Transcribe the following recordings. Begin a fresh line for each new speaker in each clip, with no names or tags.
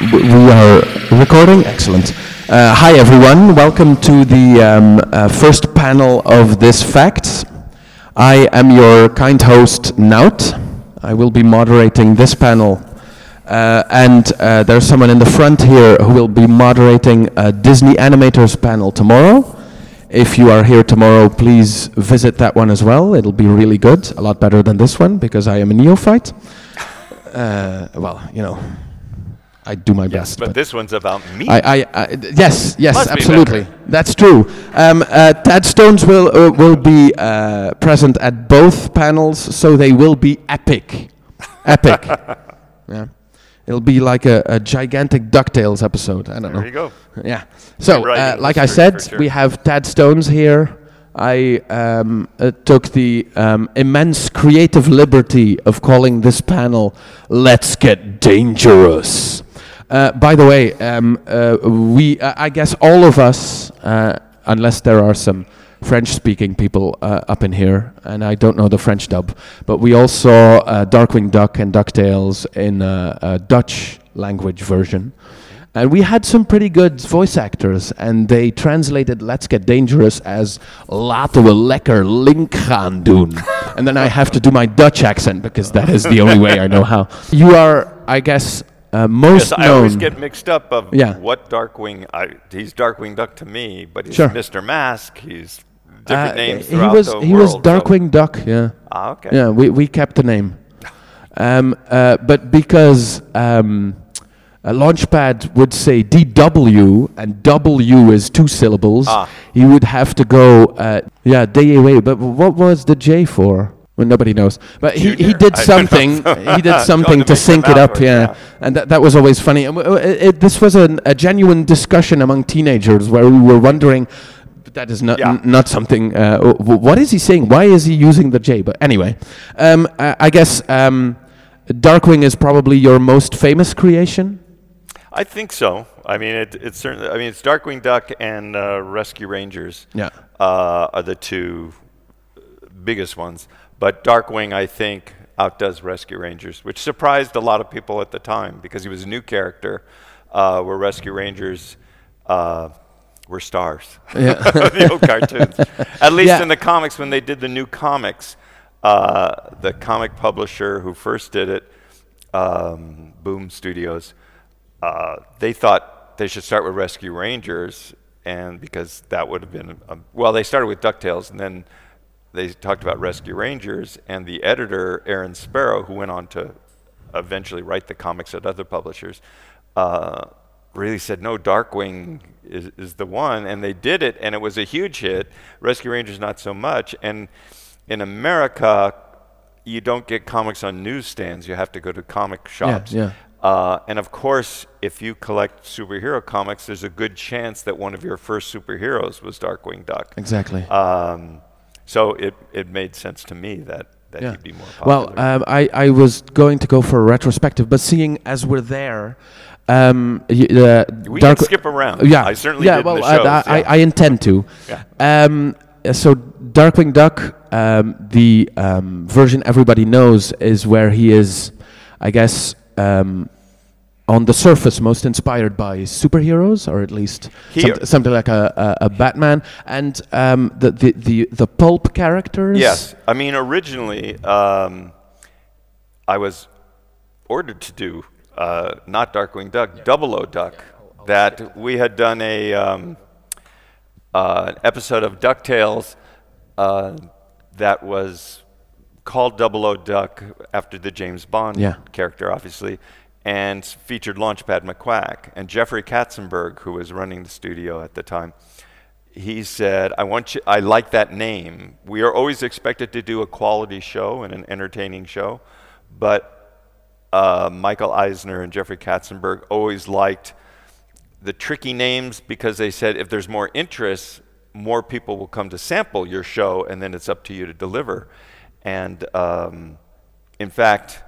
we are recording. Excellent. Uh, hi, everyone. Welcome to the um, uh, first panel of this Facts. I am your kind host, Nout. I will be moderating this panel. Uh, and uh, there's someone in the front here who will be moderating a Disney Animators panel tomorrow. If you are here tomorrow, please visit that one as well. It'll be really good, a lot better than this one because I am a neophyte. Uh, well, you know, I do my best.
But this one's about me.
I, I, I, yes, yes,
Must
absolutely. That's true. Um, uh, Tad Stones will uh, will be uh, present at both panels, so they will be epic, epic. yeah, it'll be like a, a gigantic Ducktales episode. I don't know.
there you go.
Yeah. So, uh, like I said,
sure.
we have Tad Stones here. I um, uh, took the um, immense creative liberty of calling this panel "Let's Get Dangerous." Uh, by the way, um, uh, we, uh, I guess, all of us, uh, unless there are some French-speaking people uh, up in here, and I don't know the French dub, but we all saw uh, Darkwing Duck and Ducktales in a Dutch language version. And we had some pretty good voice actors, and they translated Let's Get Dangerous as Laten we lekker link gaan doen. and then I have to do my Dutch accent because that is the only way I know how. You are, I guess, uh, most
I
known.
always get mixed up of
Yeah.
what Darkwing. I, he's Darkwing Duck to me, but he's
Sure.
Mr. Mask. He's different
Uh,
names
he
throughout
was
the
he
world.
was
so-
Darkwing Duck, yeah.
Ah, okay.
Yeah, we, we kept the name. Um, uh, but because um, a Launchpad would say DW and W is two syllables,
Ah.
he would have to go, uh, yeah, DAW. But what was the J for? Well, nobody knows. But he, he did
I
something. he did something
to
sync it up, yeah.
yeah.
And that, that was always funny. And w- w- it, this was an, a genuine discussion among teenagers where we were wondering, but that is not
Yeah.
n- not something. Uh, w- what is he saying? Why is he using the J? But anyway, um, I, I guess um, Darkwing is probably your most famous creation.
I think so. I mean, it, it's certainly. I mean, it's Darkwing Duck and uh, Rescue Rangers.
Yeah.
Uh, are the two biggest ones, but Darkwing, I think, outdoes Rescue Rangers, which surprised a lot of people at the time because he was a new character. Uh, where Rescue Rangers uh, were stars.
Yeah.
the old cartoons. At least
Yeah.
in the comics, when they did the new comics, uh, the comic publisher who first did it, um, Boom Studios, uh, they thought they should start with Rescue Rangers, and because that would have been a, well, they started with Ducktales, and then they talked about Rescue Rangers, and the editor Aaron Sparrow, who went on to eventually write the comics at other publishers, uh, really said no, Darkwing is, is the one, and they did it, and it was a huge hit. Rescue Rangers not so much, and in America, you don't get comics on newsstands. You have to go to comic shops.
yeah.
Uh, and of course, if you collect superhero comics, there's a good chance that one of your first superheroes was Darkwing Duck.
Exactly.
Um, so it, it made sense to me that, that
Yeah.
he'd be more
Well, um, I, I was going to go for a retrospective, but seeing as we're there, um, y- uh,
we
Dark
can skip around.
Yeah,
I certainly
yeah.
did
well,
shows.
I,
yeah.
I intend to.
Yeah.
Um, so Darkwing Duck, um, the um, version everybody knows is where he is, I guess, um, on the surface most inspired by superheroes, or at least
Here.
somet- something like a, a, a Batman, and um, the, the the the pulp characters.
Yes, I mean originally um, I was ordered to do uh, not Darkwing Duck, Double O Duck. That we had done a um, uh, an episode of Ducktales uh, that was called Double O Duck after the James Bond
Yeah.
character, obviously, and featured Launchpad McQuack and Jeffrey Katzenberg, who was running the studio at the time he said, I want you, I like that name. We are always expected to do a quality show and an entertaining show, but uh, Michael Eisner and Jeffrey Katzenberg always liked the tricky names because they said if there's more interest, more people will come to sample your show, and then it's up to you to deliver. And um, in fact,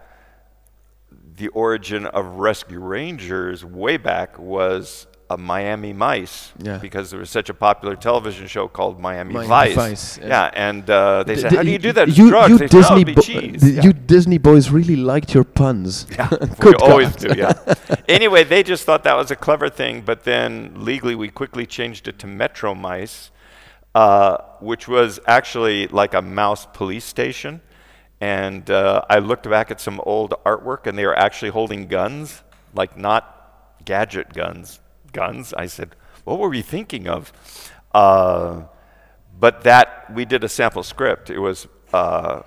the origin of Rescue Rangers way back was a Miami Mice
Yeah.
because there was such a popular television show called Miami,
Miami
Vice.
Vice, yeah.
yeah. and uh, they said,
D-
"How do you do that?
You,
drugs."
you
They said, "Oh,
Disney, bo-
cheese."
th-
Yeah.
you Disney boys really liked your puns.
Yeah, we
Good
always do. Yeah. anyway, they just thought that was a clever thing, but then legally we quickly changed it to Metro Mice, uh, which was actually like a mouse police station. And uh, I looked back at some old artwork, and they were actually holding guns, like not gadget guns, guns. I said, "What were we thinking of?" Uh, but that we did a sample script. It was. Uh,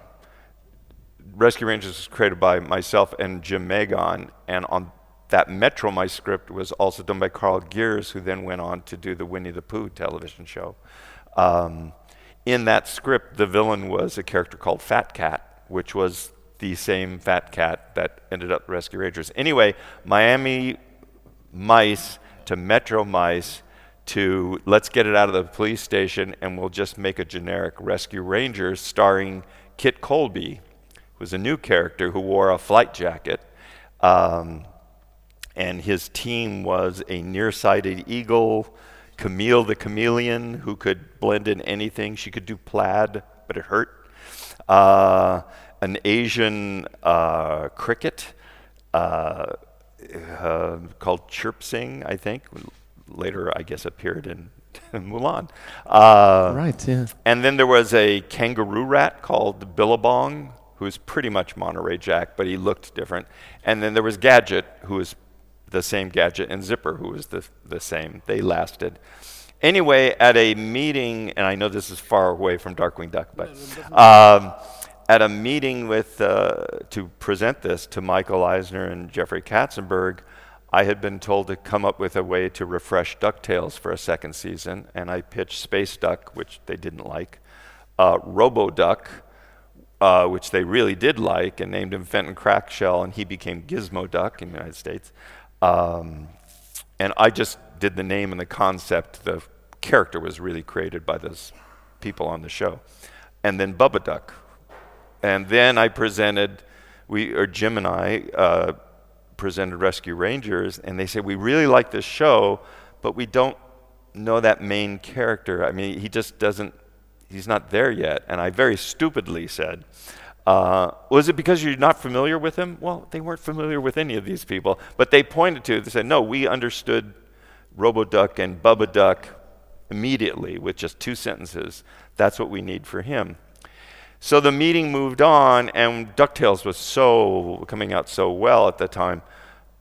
Rescue Rangers was created by myself and Jim Magon, and on that Metro My script was also done by Karl Geurs, who then went on to do the Winnie the Pooh television show. Um, in that script, the villain was a character called Fat Cat, which was the same Fat Cat that ended up Rescue Rangers. Anyway, Miami Mice to Metro Mice to let's get it out of the police station and we'll just make a generic Rescue Rangers starring Kit Colby, who was a new character who wore a flight jacket. Um, and his team was a nearsighted eagle, Camille the chameleon, who could blend in anything. She could do plaid, but it hurt. Uh, an Asian uh, cricket uh, uh, called Chirp Sing, I think. Later, I guess, appeared in Mulan. Uh,
right, yeah.
and then there was a kangaroo rat called Billabong, who was pretty much Monterey Jack, but he looked different. And then there was Gadget, who was the same Gadget, and Zipper, who was the, the same. They lasted. Anyway, at a meeting, and I know this is far away from Darkwing Duck, but um, at a meeting with uh, to present this to Michael Eisner and Jeffrey Katzenberg, I had been told to come up with a way to refresh DuckTales for a second season, and I pitched Space Duck, which they didn't like, uh, Robo Duck, uh, which they really did like, and named him Fenton Crackshell, and he became Gizmo Duck in the United States. Um, and I just did the name and the concept. The character was really created by those people on the show. And then Bubba Duck. And then I presented, we, or Jim and I, uh, presented Rescue Rangers, and they said, We really like this show, but we don't know that main character. I mean, he just doesn't, he's not there yet. And I very stupidly said, uh, was it because you're not familiar with him? Well, they weren't familiar with any of these people, but they pointed to, they said, no, we understood Roboduck and Bubba Duck immediately with just two sentences. That's what we need for him. So the meeting moved on, and DuckTales was so coming out so well at the time.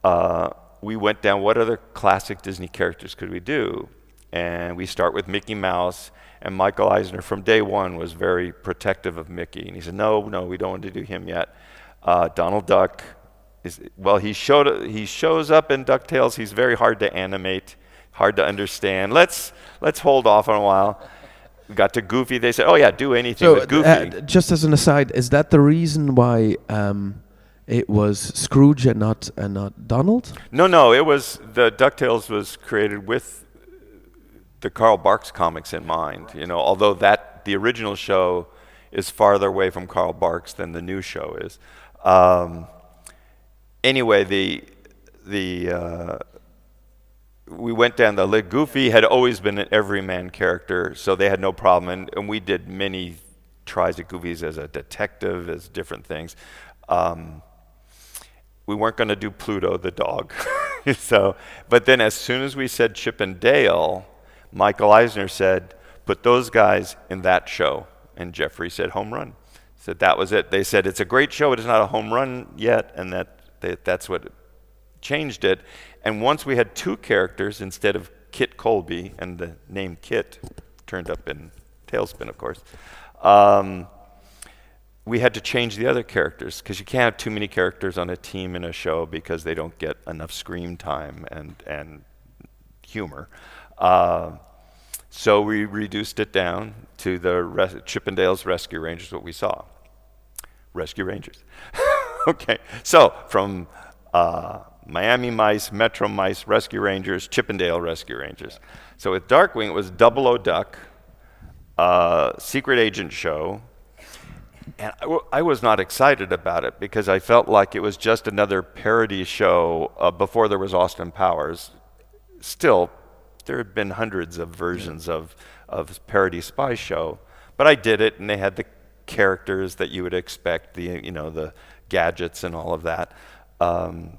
Uh, we went down what other classic Disney characters could we do? And we start with Mickey Mouse. And Michael Eisner, from day one, was very protective of Mickey. And he said, No, no, we don't want to do him yet. Uh, Donald Duck is, well, he, showed, he shows up in DuckTales. He's very hard to animate, hard to understand. Let's, let's hold off on a while. Got to Goofy. They said, Oh, yeah, do anything
So,
with Goofy.
uh, just as an aside, is that the reason why um, it was Scrooge and not and not Donald?
No, no, it was the Ducktales was created with the Carl Barks comics in mind. You know, although that the original show is farther away from Carl Barks than the new show is. Um, anyway, the the uh, we went down the list. Goofy had always been an everyman character, so they had no problem, and, and we did many tries at Goofy's as a detective, as different things. Um, we weren't going to do Pluto the dog. so, but then as soon as we said Chip and Dale, Michael Eisner said, "Put those guys in that show," and Jeffrey said, "Home run." Said that was it. They said it's a great show, but it's not a home run yet, and that, that that's what changed it. And once we had two characters instead of Kit Colby, and the name Kit turned up in TaleSpin, of course. Um, we had to change the other characters because you can't have too many characters on a team in a show because they don't get enough screen time and, and humor. Uh, so we reduced it down to the res- Chippendales Rescue Rangers, what we saw. Rescue Rangers. okay, so from uh, Miami Mice, Metro Mice, Rescue Rangers, Chip 'n Dale Rescue Rangers. So with Darkwing, it was Double O Duck, uh, Secret Agent Show, and I, w- I was not excited about it because I felt like it was just another parody show uh, before there was Austin Powers. Still there had been hundreds of versions yeah. of, of parody spy show. But I did it, and they had the characters that you would expect, the, you know, the gadgets and all of that. Um,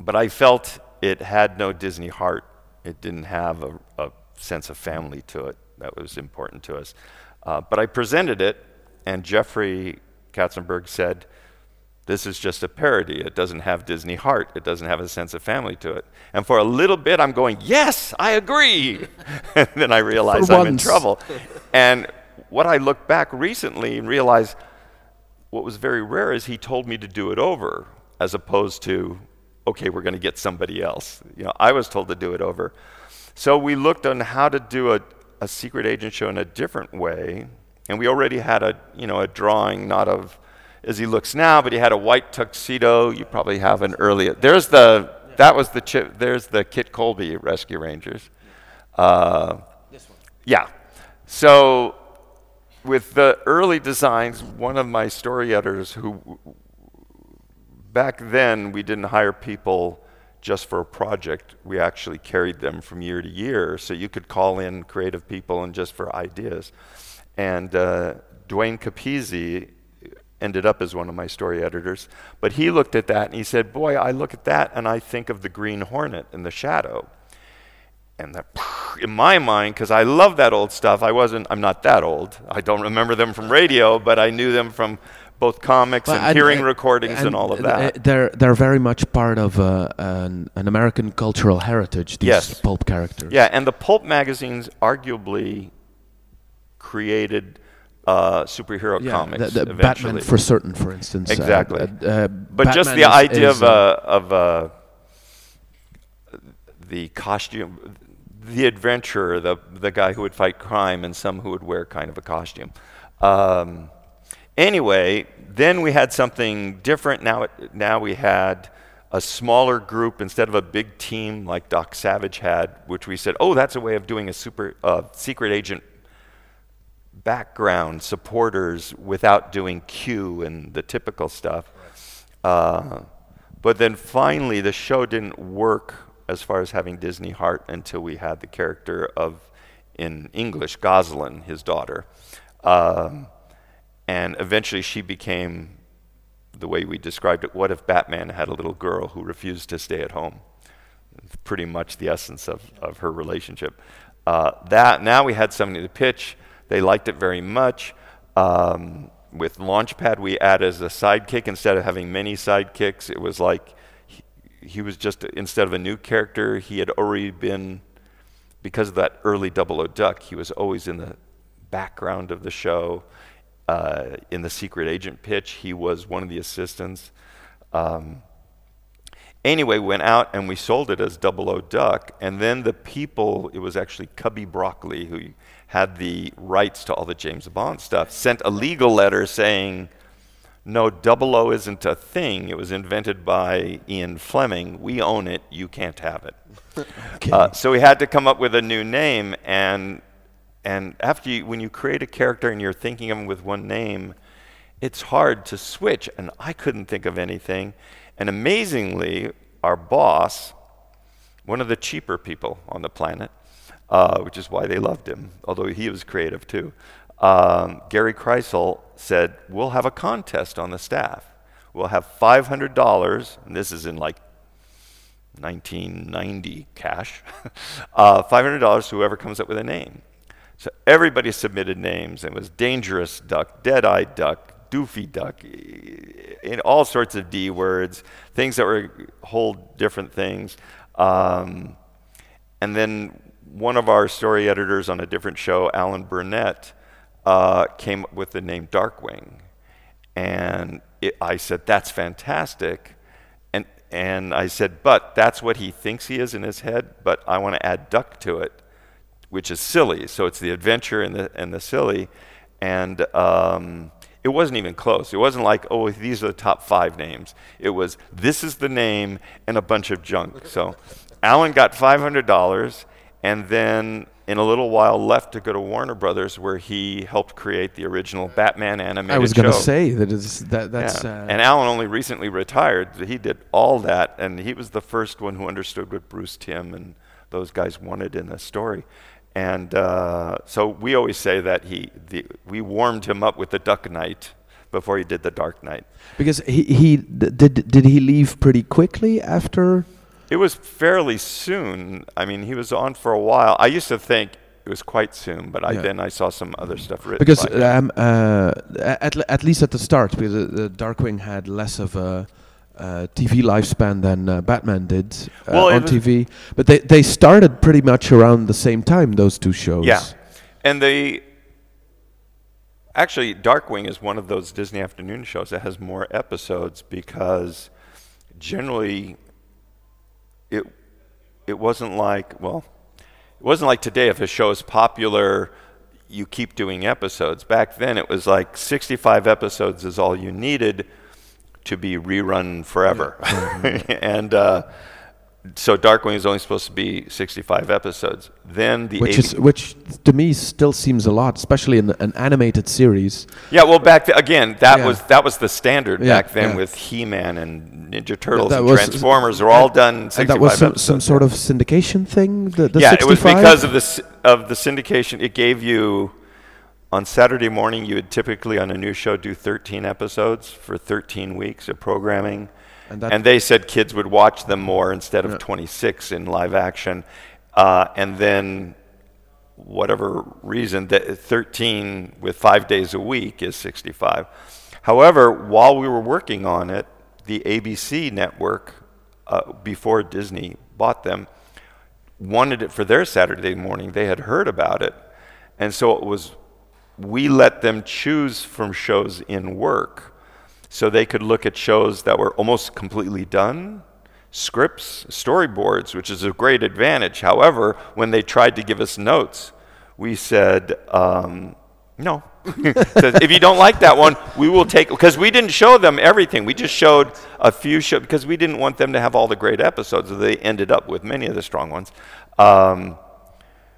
but I felt it had no Disney heart. It didn't have a, a sense of family to it that was important to us. Uh, but I presented it, and Jeffrey Katzenberg said, this is just a parody. It doesn't have Disney heart. It doesn't have a sense of family to it. And for a little bit, I'm going, yes, I agree. and then I realize I'm in trouble. and what I look back recently and realize what was very rare is he told me to do it over, as opposed to, okay, we're going to get somebody else. You know, I was told to do it over. So we looked on how to do a, a secret agent show in a different way, and we already had a, you know, a drawing not of as he looks now, but he had a white tuxedo. You probably have an earlier. There's the that was the chip. There's the Kit Colby Rescue Rangers. Uh, this one. Yeah. So with the early designs, one of my story editors who back then we didn't hire people just for a project. We actually carried them from year to year, so you could call in creative people and just for ideas. And uh, Duane Capizzi ended up as one of my story editors. But he looked at that and he said, Boy, I look at that and I think of the Green Hornet and the Shadow. And that, in my mind, because I love that old stuff, I wasn't, I'm not that old. I don't remember them from radio, but I knew them from both comics well, and, and, hearing recordings and, and, all of that.
They're they're very much part of uh, an, an, American cultural heritage. These
yes.
pulp characters.
Yeah, and the pulp magazines arguably created uh, superhero
yeah,
comics.
The, the Batman for certain, for instance.
Uh, exactly. Uh,
uh,
but Batman just the idea is, of uh, of the costume, the adventurer, the the guy who would fight crime, and some who would wear kind of a costume. Um, anyway, then we had something different. Now, it, now we had a smaller group instead of a big team like Doc Savage had, which we said, oh, that's a way of doing a super uh, secret agent background supporters without doing Q and the typical stuff. Uh, but then finally, the show didn't work as far as having Disney heart until we had the character of, in English, Gosalyn, his daughter. Um, and eventually she became the way we described it what if Batman had a little girl who refused to stay at home? Pretty much the essence of, of her relationship. Uh, that now we had something to pitch they liked it very much. Um, with Launchpad, we added as a sidekick instead of having many sidekicks. It was like he, he was just instead of a new character, he had already been because of that early Double O Duck. He was always in the background of the show. Uh, in the secret agent pitch, he was one of the assistants. Um, anyway, went out and we sold it as Double O Duck, and then the people, it was actually Cubby Broccoli who had the rights to all the James Bond stuff, sent a legal letter saying, no, double O isn't a thing. It was invented by Ian Fleming. We own it. You can't have it. okay. uh, so we had to come up with a new name. And, and after you, when you create a character and you're thinking of them with one name, it's hard to switch. And I couldn't think of anything. And amazingly, our boss, one of the cheaper people on the planet, uh, which is why they loved him, although he was creative too. Um, Gary Krisel said, We'll have a contest on the staff. We'll have $500, and this is in like 1990 cash, uh, $500 to whoever comes up with a name. So everybody submitted names. It was Dangerous Duck, Dead Eye Duck, Doofy Duck, in all sorts of D words, things that were whole different things. Um, and then one of our story editors on a different show, Alan Burnett, uh, came up with the name Darkwing. And it, I said, that's fantastic. And, and I said, but that's what he thinks he is in his head, but I want to add duck to it, which is silly. So it's the adventure and the, and the silly. And um, it wasn't even close. It wasn't like, oh, these are the top five names. It was, this is the name and a bunch of junk. So Alan got $500 and then in a little while left to go to Warner Brothers, where he helped create the original Batman animated
I was
going
to say that is that that's.
Yeah. Uh, and Alan only recently retired. He did all that, and he was the first one who understood what Bruce Timm and those guys wanted in the story. And uh, so we always say that he, the, we warmed him up with the Duck Knight before he did the Dark Knight.
Because he, he did did he leave pretty quickly after?
It was fairly soon. I mean, he was on for a while. I used to think it was quite soon, but I
Yeah.
then I saw some other stuff written.
Because um, uh, at at least at the start, because uh, the Darkwing had less of a uh, TV lifespan than uh, Batman did uh,
Well,
on TV. But they they started pretty much around the same time. Those two shows.
Yeah, and they actually Darkwing is one of those Disney afternoon shows that has more episodes because generally it it wasn't like well it wasn't like today if a show is popular you keep doing episodes back then it was like 65 episodes is all you needed to be rerun forever and uh, so Darkwing is only supposed to be 65 episodes then the
Which
80
is which to me still seems a lot, especially in an animated series.
Yeah, well, back th- again, that
Yeah.
was that was the standard
Yeah,
back then
yeah.
with He-Man and Ninja Turtles
that
and Transformers are all
and-
done
And
65
that was some, some sort of syndication thing. The, the
yeah, it was because of the of the syndication. It gave you on Saturday morning. You would typically on a new show do 13 episodes for 13 weeks of programming,
And
and they said kids would watch them more instead of
Yeah.
26 in live action, uh, and then whatever reason that 13 with five days a week is 65. However, while we were working on it, the ABC network, uh, before Disney bought them, wanted it for their Saturday morning. They had heard about it. And so it was, we let them choose from shows in work. So they could look at shows that were almost completely done, scripts, storyboards, which is a great advantage. However, when they tried to give us notes, we said, um, no. If you don't like that one, we will take because we didn't show them everything. We just showed a few shows because we didn't want them to have all the great episodes. They ended up with many of the strong ones. Um,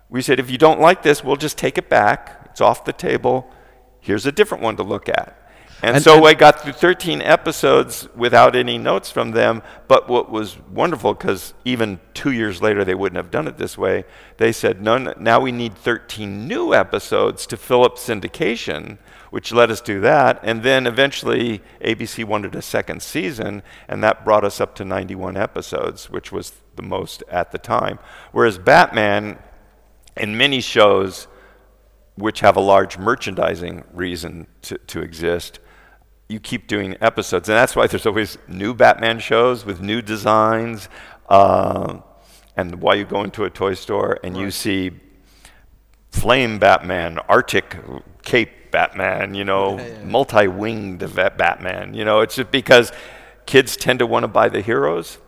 we said, if you don't like this, we'll just take it back. It's off the table. Here's a different one to look at. And,
And-
so
and-
I got through 13 episodes without any notes from them. But what was wonderful, because even two years later they wouldn't have done it this way, they said, no, no, now we need 13 new episodes to fill up syndication, which let us do that. And then eventually ABC wanted a second season, and that brought us up to 91 episodes, which was the most at the time. Whereas Batman, in many shows, which have a large merchandising reason to, to exist, you keep doing episodes. And that's why there's always new Batman shows with new designs. Uh, and why you go into a toy store and you see Flame Batman, Arctic Cape Batman, you know, multi winged Batman. You know, it's just because kids tend to want to buy the heroes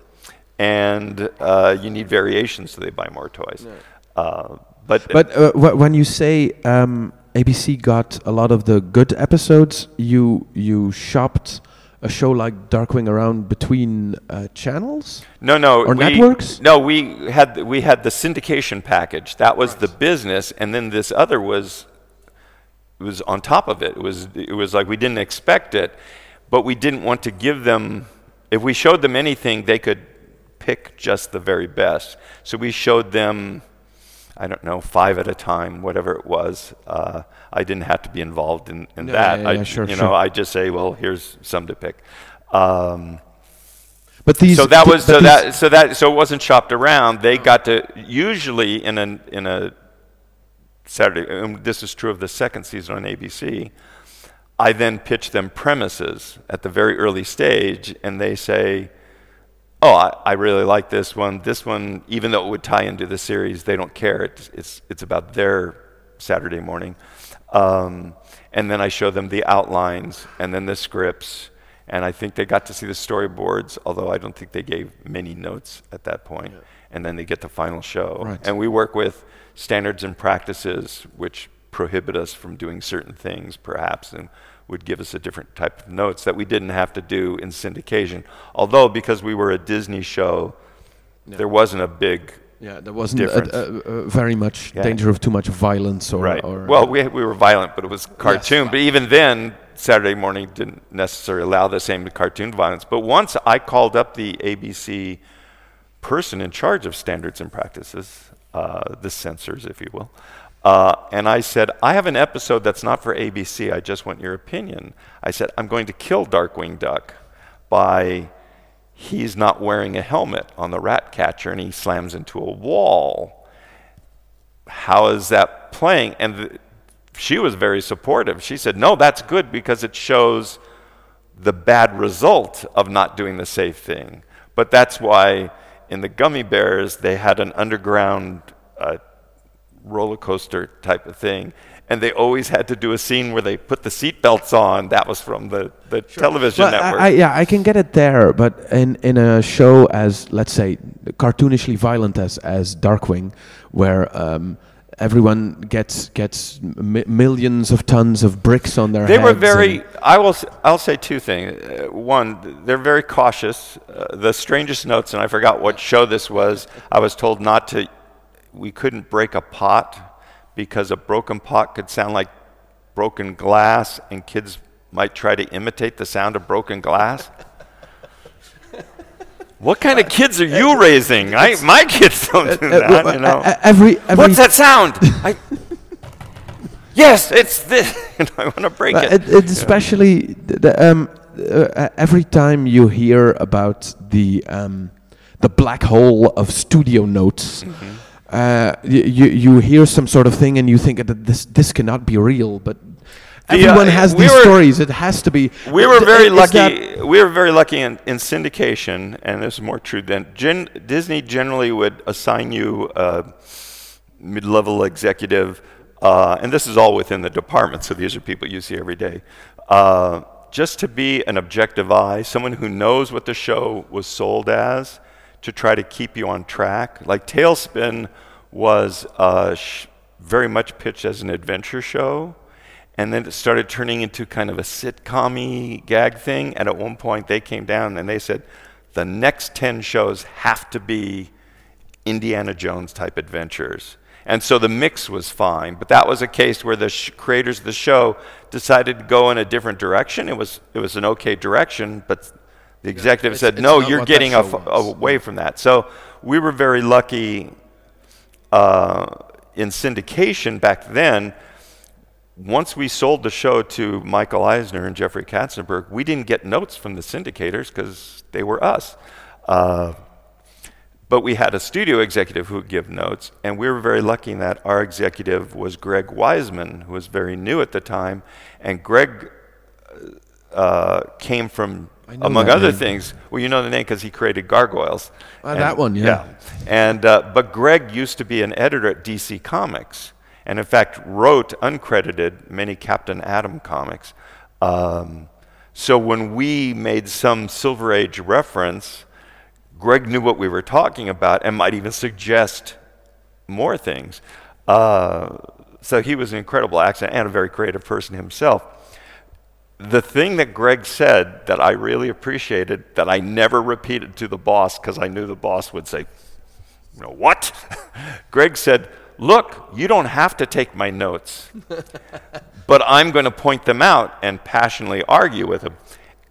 and uh, you need variations so they buy more toys. Uh, but
But uh, wh- when you say um, ABC got a lot of the good episodes, you you shopped a show like Darkwing around between uh, channels.
No, no.
Or
we,
networks?
No, we had the, we had the syndication package. That was the business, and then this other was was on top of it. It was it was like we didn't expect it, but we didn't want to give them. If we showed them anything, they could pick just the very best. So we showed them. I don't know, five at a time, whatever it was. Uh, I didn't have to be involved in, in
No,
that.
yeah,
I,
yeah, sure,
you
sure.
know, I just say, well, here's some to pick. Um,
But these
so that
th-
was so that so that so it wasn't shopped around. They got to usually in a in a Saturday. And this is true of the second season on ABC. I then pitch them premises at the very early stage, and they say, "Oh, I, I really like this one. This one, even though it would tie into the series, they don't care. It's it's it's about their Saturday morning." Um, and then I show them the outlines and then the scripts, and I think they got to see the storyboards, although I don't think they gave many notes at that point. And then they get the final show,
Right.
and we work with standards and practices which prohibit us from doing certain things, perhaps, and would give us a different type of notes that we didn't have to do in syndication. Although, because we were a Disney show, there wasn't a big
yeah, there wasn't a, a, a very much
Yeah.
danger of too much violence or,
right.
or
well, we we were violent, but it was cartoon. But even then, Saturday morning didn't necessarily allow the same cartoon violence. But once I called up the ABC person in charge of standards and practices, uh, the censors, if you will. Uh, and I said, I have an episode that's not for ABC. I just want your opinion. I said, I'm going to kill Darkwing Duck by he's not wearing a helmet on the rat catcher and he slams into a wall. How is that playing? And the, she was very supportive. She said, No, that's good because it shows the bad result of not doing the safe thing. But that's why in the gummy bears, they had an underground uh, roller coaster type of thing. And they always had to do a scene where they put the seatbelts on. That was from the, the sure. television
well,
network.
I, I, yeah, I can get it there, but in, in a show as, let's say, cartoonishly violent as, as Darkwing, where um, everyone gets gets millions of tons of bricks on their
hands.
they
were very. I will. I'll say two things. Uh, one, they're very cautious. Uh, the strangest notes, and I forgot what show this was. I was told not to. We couldn't break a pot because a broken pot could sound like broken glass, and kids might try to imitate the sound of broken glass. What kind of kids are you raising? I, my kids don't do uh, that, you know.
Every, every
What's that sound? I, yes, it's this. I want to break it.
it. It's especially the, um, uh, every time you hear about the um, the black hole of studio notes. Mm-hmm. Uh, you you hear some sort of thing and you think that this this cannot be real, but Everyone uh, has we these were, stories. It has to be.
We were very lucky. We were very lucky in, in syndication, and this is more true than Gen, Disney generally would assign you a mid-level executive, uh, and this is all within the department. So these are people you see every day. Uh, just to be an objective eye, someone who knows what the show was sold as, to try to keep you on track. Like TaleSpin was uh, sh- very much pitched as an adventure show and then it started turning into kind of a sitcom gag thing. And at one point, they came down and they said, the next 10 shows have to be Indiana Jones type adventures. And so the mix was fine, but that was a case where the sh- creators of the show decided to go in a different direction. It was, it was an okay direction, but the executive yeah, said, it's no, you're getting away from that. So we were very lucky uh, in syndication back then once we sold the show to Michael Eisner and Jeffrey Katzenberg, we didn't get notes from the syndicators because they were us. Uh, but we had a studio executive who would give notes, and we were very lucky in that our executive was Greg Weisman, who was very new at the time. And Greg uh, came from, among other name. things, well, you know the name because he created Gargoyles.
Uh, that one, yeah.
yeah. And, uh, but Greg used to be an editor at DC Comics and in fact wrote uncredited many Captain Atom comics. Um, so when we made some Silver Age reference, Greg knew what we were talking about and might even suggest more things. Uh, so he was an incredible accent and a very creative person himself. The thing that Greg said that I really appreciated, that I never repeated to the boss because I knew the boss would say, you know, what? Greg said, Look, you don't have to take my notes, but I'm going to point them out and passionately argue with him.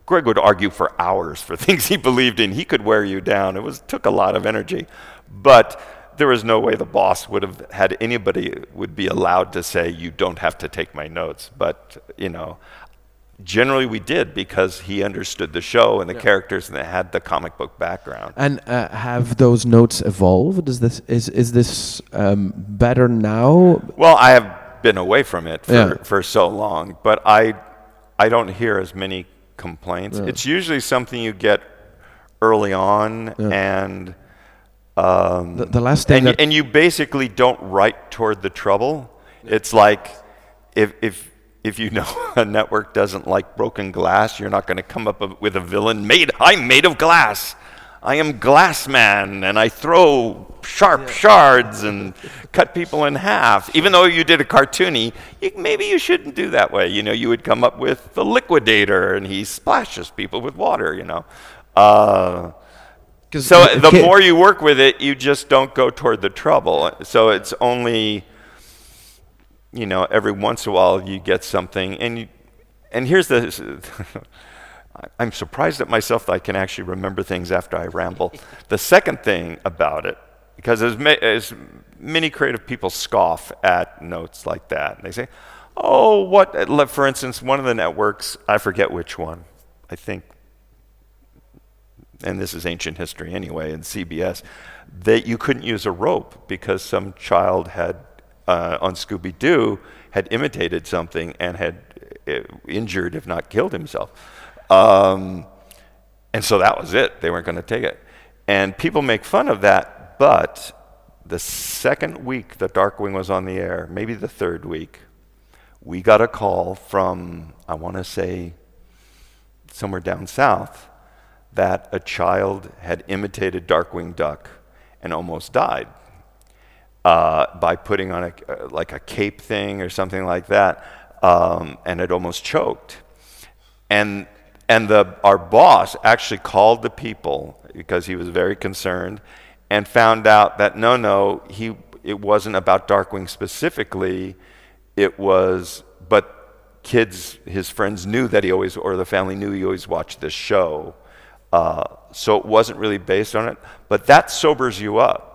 Greg would argue for hours for things he believed in. He could wear you down. It was took a lot of energy, but there was no way the boss would have had anybody would be allowed to say you don't have to take my notes. But you know, generally we did because he understood the show and the yeah. characters and they had the comic book background.
And uh, have those notes evolved? Is this is is this um, better now?
Well, I have been away from it for, yeah. for so long, but I I don't hear as many complaints. Yeah. It's usually something you get early on and. Um,
the, the, last thing
and, and you basically don't write toward the trouble. It's like if if if you know a network doesn't like broken glass, you're not going to come up with a villain made. I'm made of glass. I am glass man, and I throw sharp yeah. shards and cut people in half. Even though you did a cartoony, you, maybe you shouldn't do that way. You know, you would come up with the liquidator, and he splashes people with water. You know. Uh, so the more you work with it, you just don't go toward the trouble. So it's only you know, every once in a while you get something, and you, and here's the. I'm surprised at myself that I can actually remember things after I ramble. the second thing about it, because as, as many creative people scoff at notes like that. They say, oh, what, for instance, one of the networks, I forget which one, I think, and this is ancient history anyway, in CBS, that you couldn't use a rope because some child had, uh, on Scooby Doo, had imitated something and had uh, injured, if not killed himself. Um, and so that was it. They weren't going to take it. And people make fun of that, but the second week that Darkwing was on the air, maybe the third week, we got a call from, I want to say, somewhere down south, that a child had imitated Darkwing Duck and almost died uh, by putting on a, uh, like a cape thing or something like that, um, and it almost choked. And, and the, our boss actually called the people because he was very concerned and found out that no, no, he, it wasn't about Darkwing specifically. It was, but kids, his friends knew that he always, or the family knew he always watched this show. Uh, so it wasn't really based on it. But that sobers you up.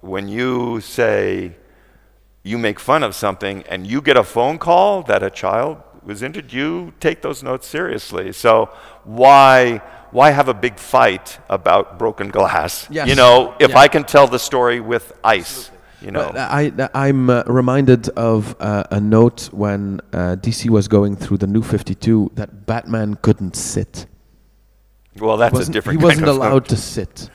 When you say, you make fun of something and you get a phone call that a child was injured, you take those notes seriously. So why why have a big fight about broken glass?
Yes.
You know, if
Yeah.
I can tell the story with ice, you know.
But I, I'm uh, reminded of uh, a note when uh, DC was going through the New 52 that Batman couldn't sit.
well, that's a different
he wasn't allowed to sit.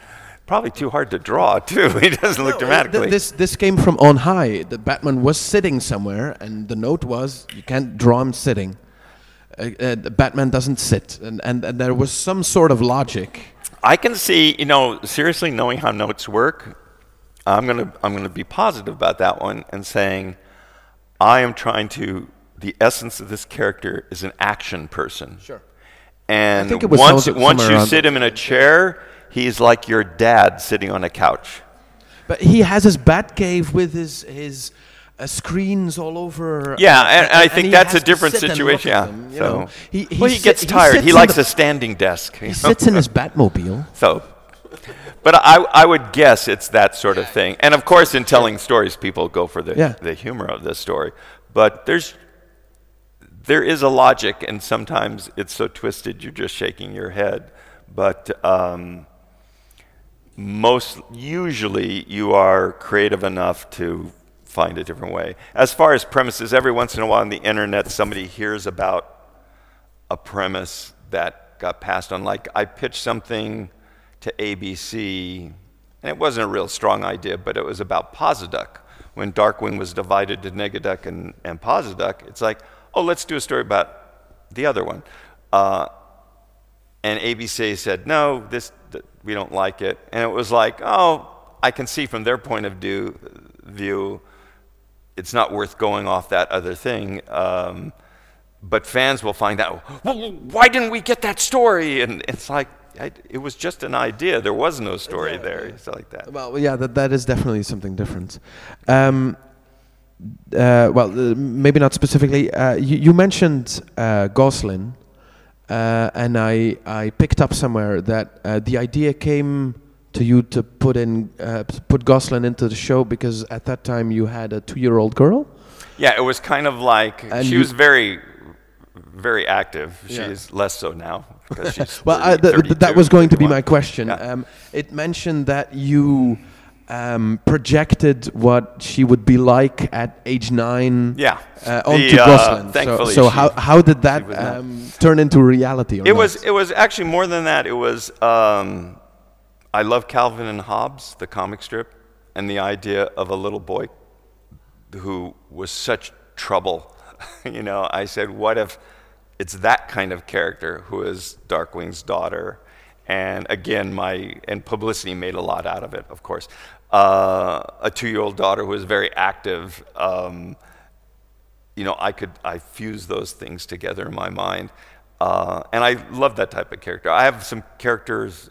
Probably too hard to draw, too. He doesn't look
No,
dramatically.
th- this this came from on high. The Batman was sitting somewhere, and the note was, "You can't draw him sitting." Uh, uh, the Batman doesn't sit, and, and and there was some sort of logic.
I can see, you know, seriously knowing how notes work, I'm gonna I'm gonna be positive about that one and saying, I am trying to. The essence of this character is an action person.
Sure.
And
think it was
once once you sit him in a chair, he's like your dad sitting on a couch.
But he has his bat cave with his his uh, screens all over.
Yeah,
uh,
and, I think
he
that's a different
and
situation. Yeah.
them,
so
know. he,
well, he gets tired. He,
in
likes a standing desk.
He
know?
sits in his Batmobile.
So, but I, I would guess it's that sort of thing. And of course, in telling stories, people go for the,
Yeah.
the humor of the story. But there's, there is a logic, and sometimes it's so twisted you're just shaking your head. But um, most usually, you are creative enough to find a different way. As far as premises, every once in a while on the internet, somebody hears about a premise that got passed on. Like I pitched something to ABC, and it wasn't a real strong idea, but it was about Posiduck. When Darkwing was divided to Negaduck and, and Posiduck, it's like, oh, let's do a story about the other one. Uh, and ABC said, no, this, th- we don't like it. And it was like, oh, I can see from their point of view, view it's not worth going off that other thing. Um, but fans will find out, well, why didn't we get that story? And it's like, I, it was just an idea. There was no story there. It's like that.
Well, yeah, that, that is definitely something different. Um, uh, well, uh, maybe not specifically. Uh, you, you mentioned uh, Gosalyn, uh, and I, I picked up somewhere that uh, the idea came to you to put in uh, put Gosalyn into the show because at that time you had a two-year-old girl.
Yeah, it was kind of like
And
she was very, very active.
Yeah.
She's less so now because she's
Well, I,
30,
th- th- that was going to be my question.
Yeah.
Um, it mentioned that you um, projected what she would be like at age nine
Yeah.
uh, onto
The, uh.
So,
thankfully
so
she-
how, how did that um, turn into reality?
It
not?
was it was actually more than that. It was um, I love Calvin and Hobbes, the comic strip, and the idea of a little boy who was such trouble. you know, I said, what if it's that kind of character who is Darkwing's daughter? And again, my and publicity made a lot out of it, of course. Uh, a two-year-old daughter who was very active. Um, you know, I could I fuse those things together in my mind, uh, and I love that type of character. I have some characters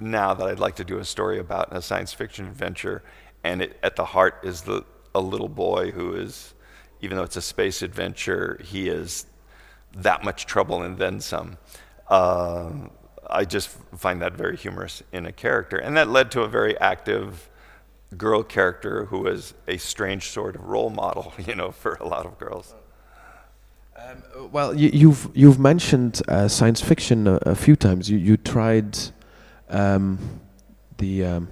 now that I'd like to do a story about in a science fiction adventure, and it, at the heart is the a little boy who is, even though it's a space adventure, he is that much trouble and then some. Uh, I just find that very humorous in a character, and that led to a very active girl character who was a strange sort of role model, you know, for a lot of girls.
Um, well, you, you've you've mentioned uh, science fiction a, a, few times. You you tried um, the um,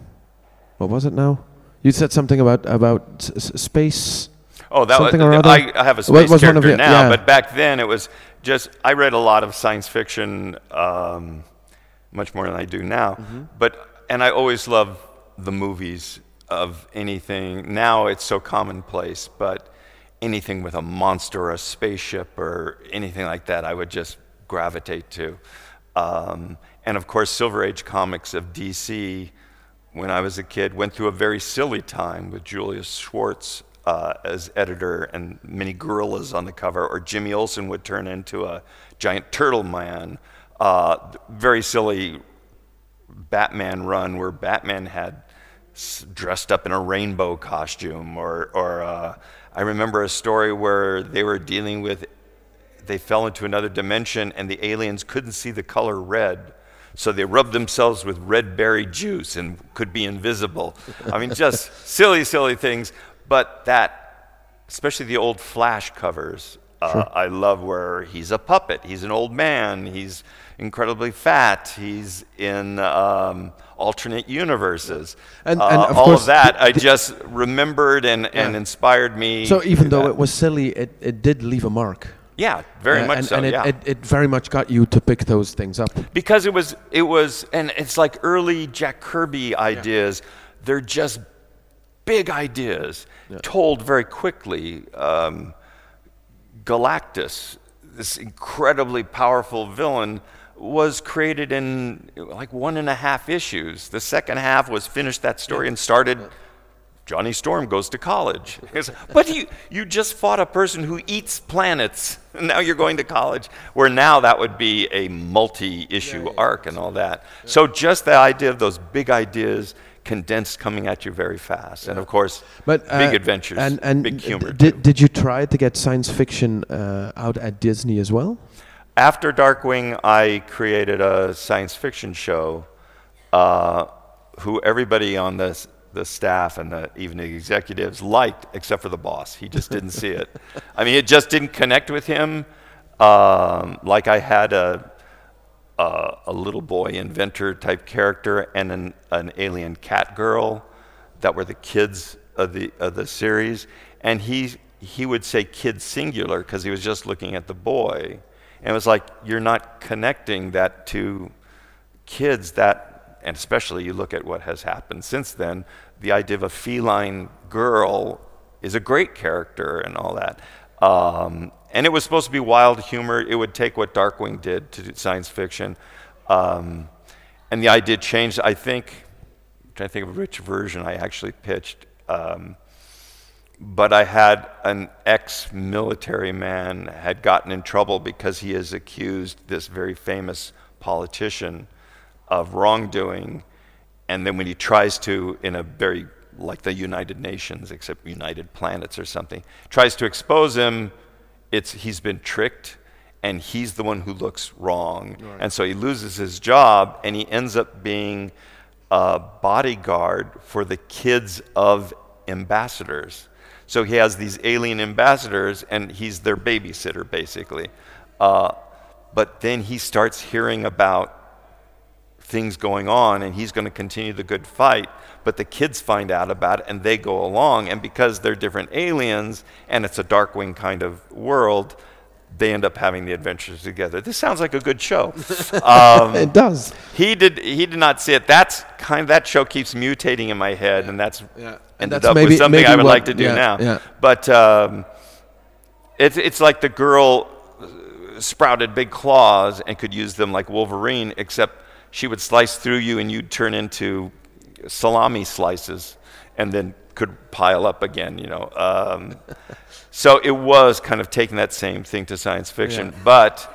what was it now? You said something about about space.
Oh, that something was, or I, I have a space was character your, now, yeah. but back then it was just I read a lot of science fiction, um, much more than I do now. Mm-hmm. But and I always love the movies of anything. Now it's so commonplace, but anything with a monster or a spaceship or anything like that, I would just gravitate to. Um, and of course, Silver Age comics of DC, when I was a kid, went through a very silly time with Julius Schwartz uh, as editor and many gorillas on the cover, or Jimmy Olsen would turn into a giant turtle man. Uh, very silly Batman run where Batman had dressed up in a rainbow costume, or, or uh, I remember a story where they were dealing with, they fell into another dimension and the aliens couldn't see the color red. So they rubbed themselves with red berry juice and could be invisible. I mean, just silly, silly things. But that, especially the old Flash covers, uh, sure. I love where he's a puppet. He's an old man. He's incredibly fat. He's in um, alternate universes. And, and uh, of all course, of that, I just remembered and, yeah. and inspired me.
So even though that. it was silly, it, it did leave a mark.
Yeah, very uh, much
and,
so.
And
it,
yeah. it, it, very much got you to pick those things up.
Because it was, it was, and it's like early Jack Kirby ideas. Yeah. They're just big ideas yeah. told very quickly. Um, Galactus, this incredibly powerful villain, was created in like one and a half issues. The second half was finished that story and started Johnny Storm goes to college. but you, you just fought a person who eats planets, and now you're going to college, where now that would be a multi issue yeah, yeah, arc and all that. Yeah. So just the idea of those big ideas condensed coming at you very fast. And of course, but, uh, big adventures, and, and big humor.
Did, did you try to get science fiction uh, out at Disney as well?
After Darkwing, I created a science fiction show uh, who everybody on the, the staff and the, even the executives liked, except for the boss. He just didn't see it. I mean, it just didn't connect with him. Um, like I had a uh, a little boy inventor type character and an, an alien cat girl that were the kids of the, of the series. And he, he would say kid singular because he was just looking at the boy. And it was like, you're not connecting that to kids that, and especially you look at what has happened since then, the idea of a feline girl is a great character and all that. Um, and it was supposed to be wild humor. It would take what Darkwing did to science fiction. Um, and the idea changed. I think, I'm trying to think of which version I actually pitched. Um, but I had an ex military man had gotten in trouble because he has accused this very famous politician of wrongdoing. And then when he tries to, in a very like the United Nations, except United Planets or something, tries to expose him, it's he's been tricked and he's the one who looks wrong. Right. And so he loses his job and he ends up being a bodyguard for the kids of ambassadors. So he has these alien ambassadors and he's their babysitter basically. Uh, but then he starts hearing about things going on and he's going to continue the good fight but the kids find out about it and they go along and because they're different aliens and it's a darkwing kind of world they end up having the adventures together this sounds like a good show
um, it does
he did he did not see it that's kind of that show keeps mutating in my head yeah. and that's yeah. And ended that's up maybe, with something i would what, like to do yeah, now yeah. but um, it's, it's like the girl sprouted big claws and could use them like wolverine except she would slice through you and you'd turn into salami slices and then could pile up again, you know. Um, so it was kind of taking that same thing to science fiction. Yeah. But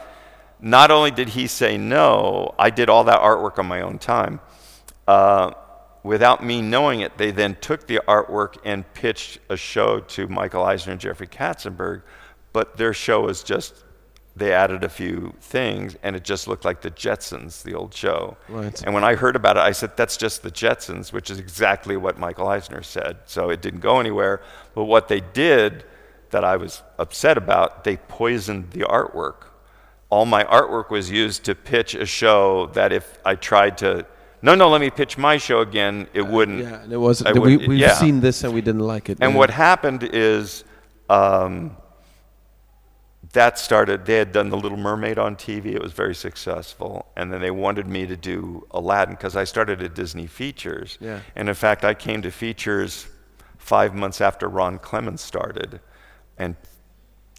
not only did he say no, I did all that artwork on my own time. Uh, without me knowing it, they then took the artwork and pitched a show to Michael Eisner and Jeffrey Katzenberg, but their show was just they added a few things, and it just looked like the Jetsons, the old show.
Right.
And when I heard about it, I said, "That's just the Jetsons," which is exactly what Michael Eisner said. So it didn't go anywhere. But what they did, that I was upset about, they poisoned the artwork. All my artwork was used to pitch a show that if I tried to no, no, let me pitch my show again. It wouldn't.
Yeah, it was.
I
We, we've
yeah.
seen this and we didn't like it.
And
yeah.
what happened is um, that started, they had done The Little Mermaid on TV. It was very successful. And then they wanted me to do Aladdin because I started at Disney Features.
Yeah.
And in fact, I came to Features five months after Ron Clements started. And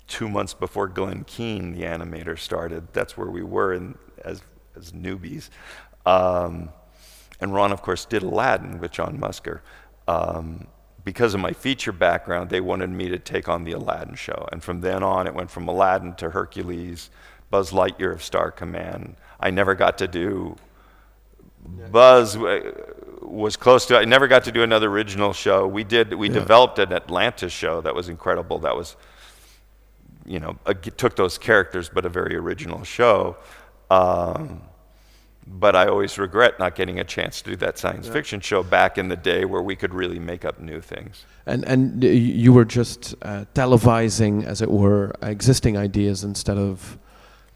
two months before Glenn Keane, the animator, started. That's where we were in, as, as newbies. Um, and Ron, of course, did Aladdin with John Musker. Um, because of my feature background, they wanted me to take on the Aladdin show. And from then on, it went from Aladdin to Hercules, Buzz Lightyear of Star Command. I never got to do Buzz uh, was close to. I never got to do another original show. We did. We developed an Atlantis show that was incredible. That was, you know, a, took those characters, but a very original show. Um, but I always regret not getting a chance to do that science fiction show back in the day where we could really make up new things.
And and you were just uh, televising, as it were, existing ideas instead of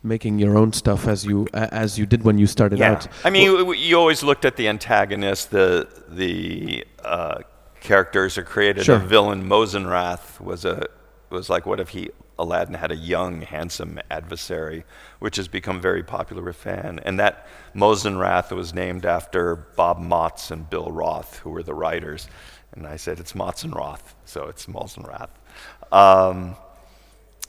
making your own stuff as you as you did when you started out.
I mean, you, you always looked at the antagonist, the the uh, characters are created.
Sure.
The villain Mozenrath was a was like, what if he Aladdin had a young, handsome adversary, which has become very popular with fans. And that Mozenrath was named after Bob Motz and Bill Roth, who were the writers. And I said it's Motz and Roth, so it's Mozenrath. Um,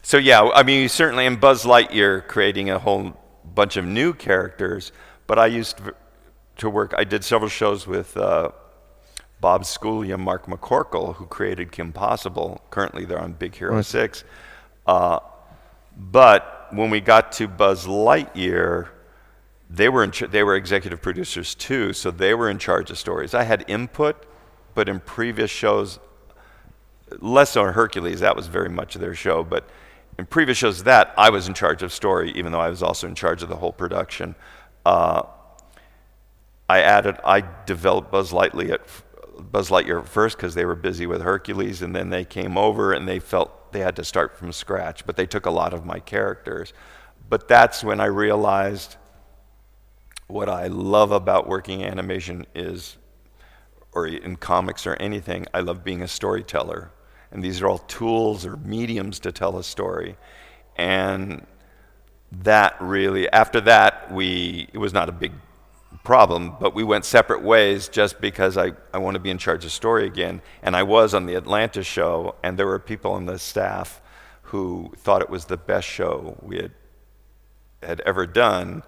so yeah, I mean, certainly in Buzz Lightyear, creating a whole bunch of new characters. But I used to work. I did several shows with uh, Bob Schooley and Mark McCorkle, who created Kim Possible. Currently, they're on Big Hero
Right.
Six. Uh, but when we got to Buzz Lightyear, they were ch- they were executive producers too, so they were in charge of stories. I had input, but in previous shows, less on Hercules, that was very much their show, but in previous shows that I was in charge of story, even though I was also in charge of the whole production. Uh, I added, I developed Buzz Lightyear at Buzz Lightyear first because they were busy with Hercules, and then they came over and they felt they had to start from scratch. But they took a lot of my characters. But that's when I realized what I love about working animation is, or in comics or anything, I love being a storyteller. And these are all tools or mediums to tell a story. And that really, after that, we, it was not a big problem, but we went separate ways just because I, I want to be in charge of story again. And I was on the Atlantis show, and there were people on the staff who thought it was the best show we had, had ever done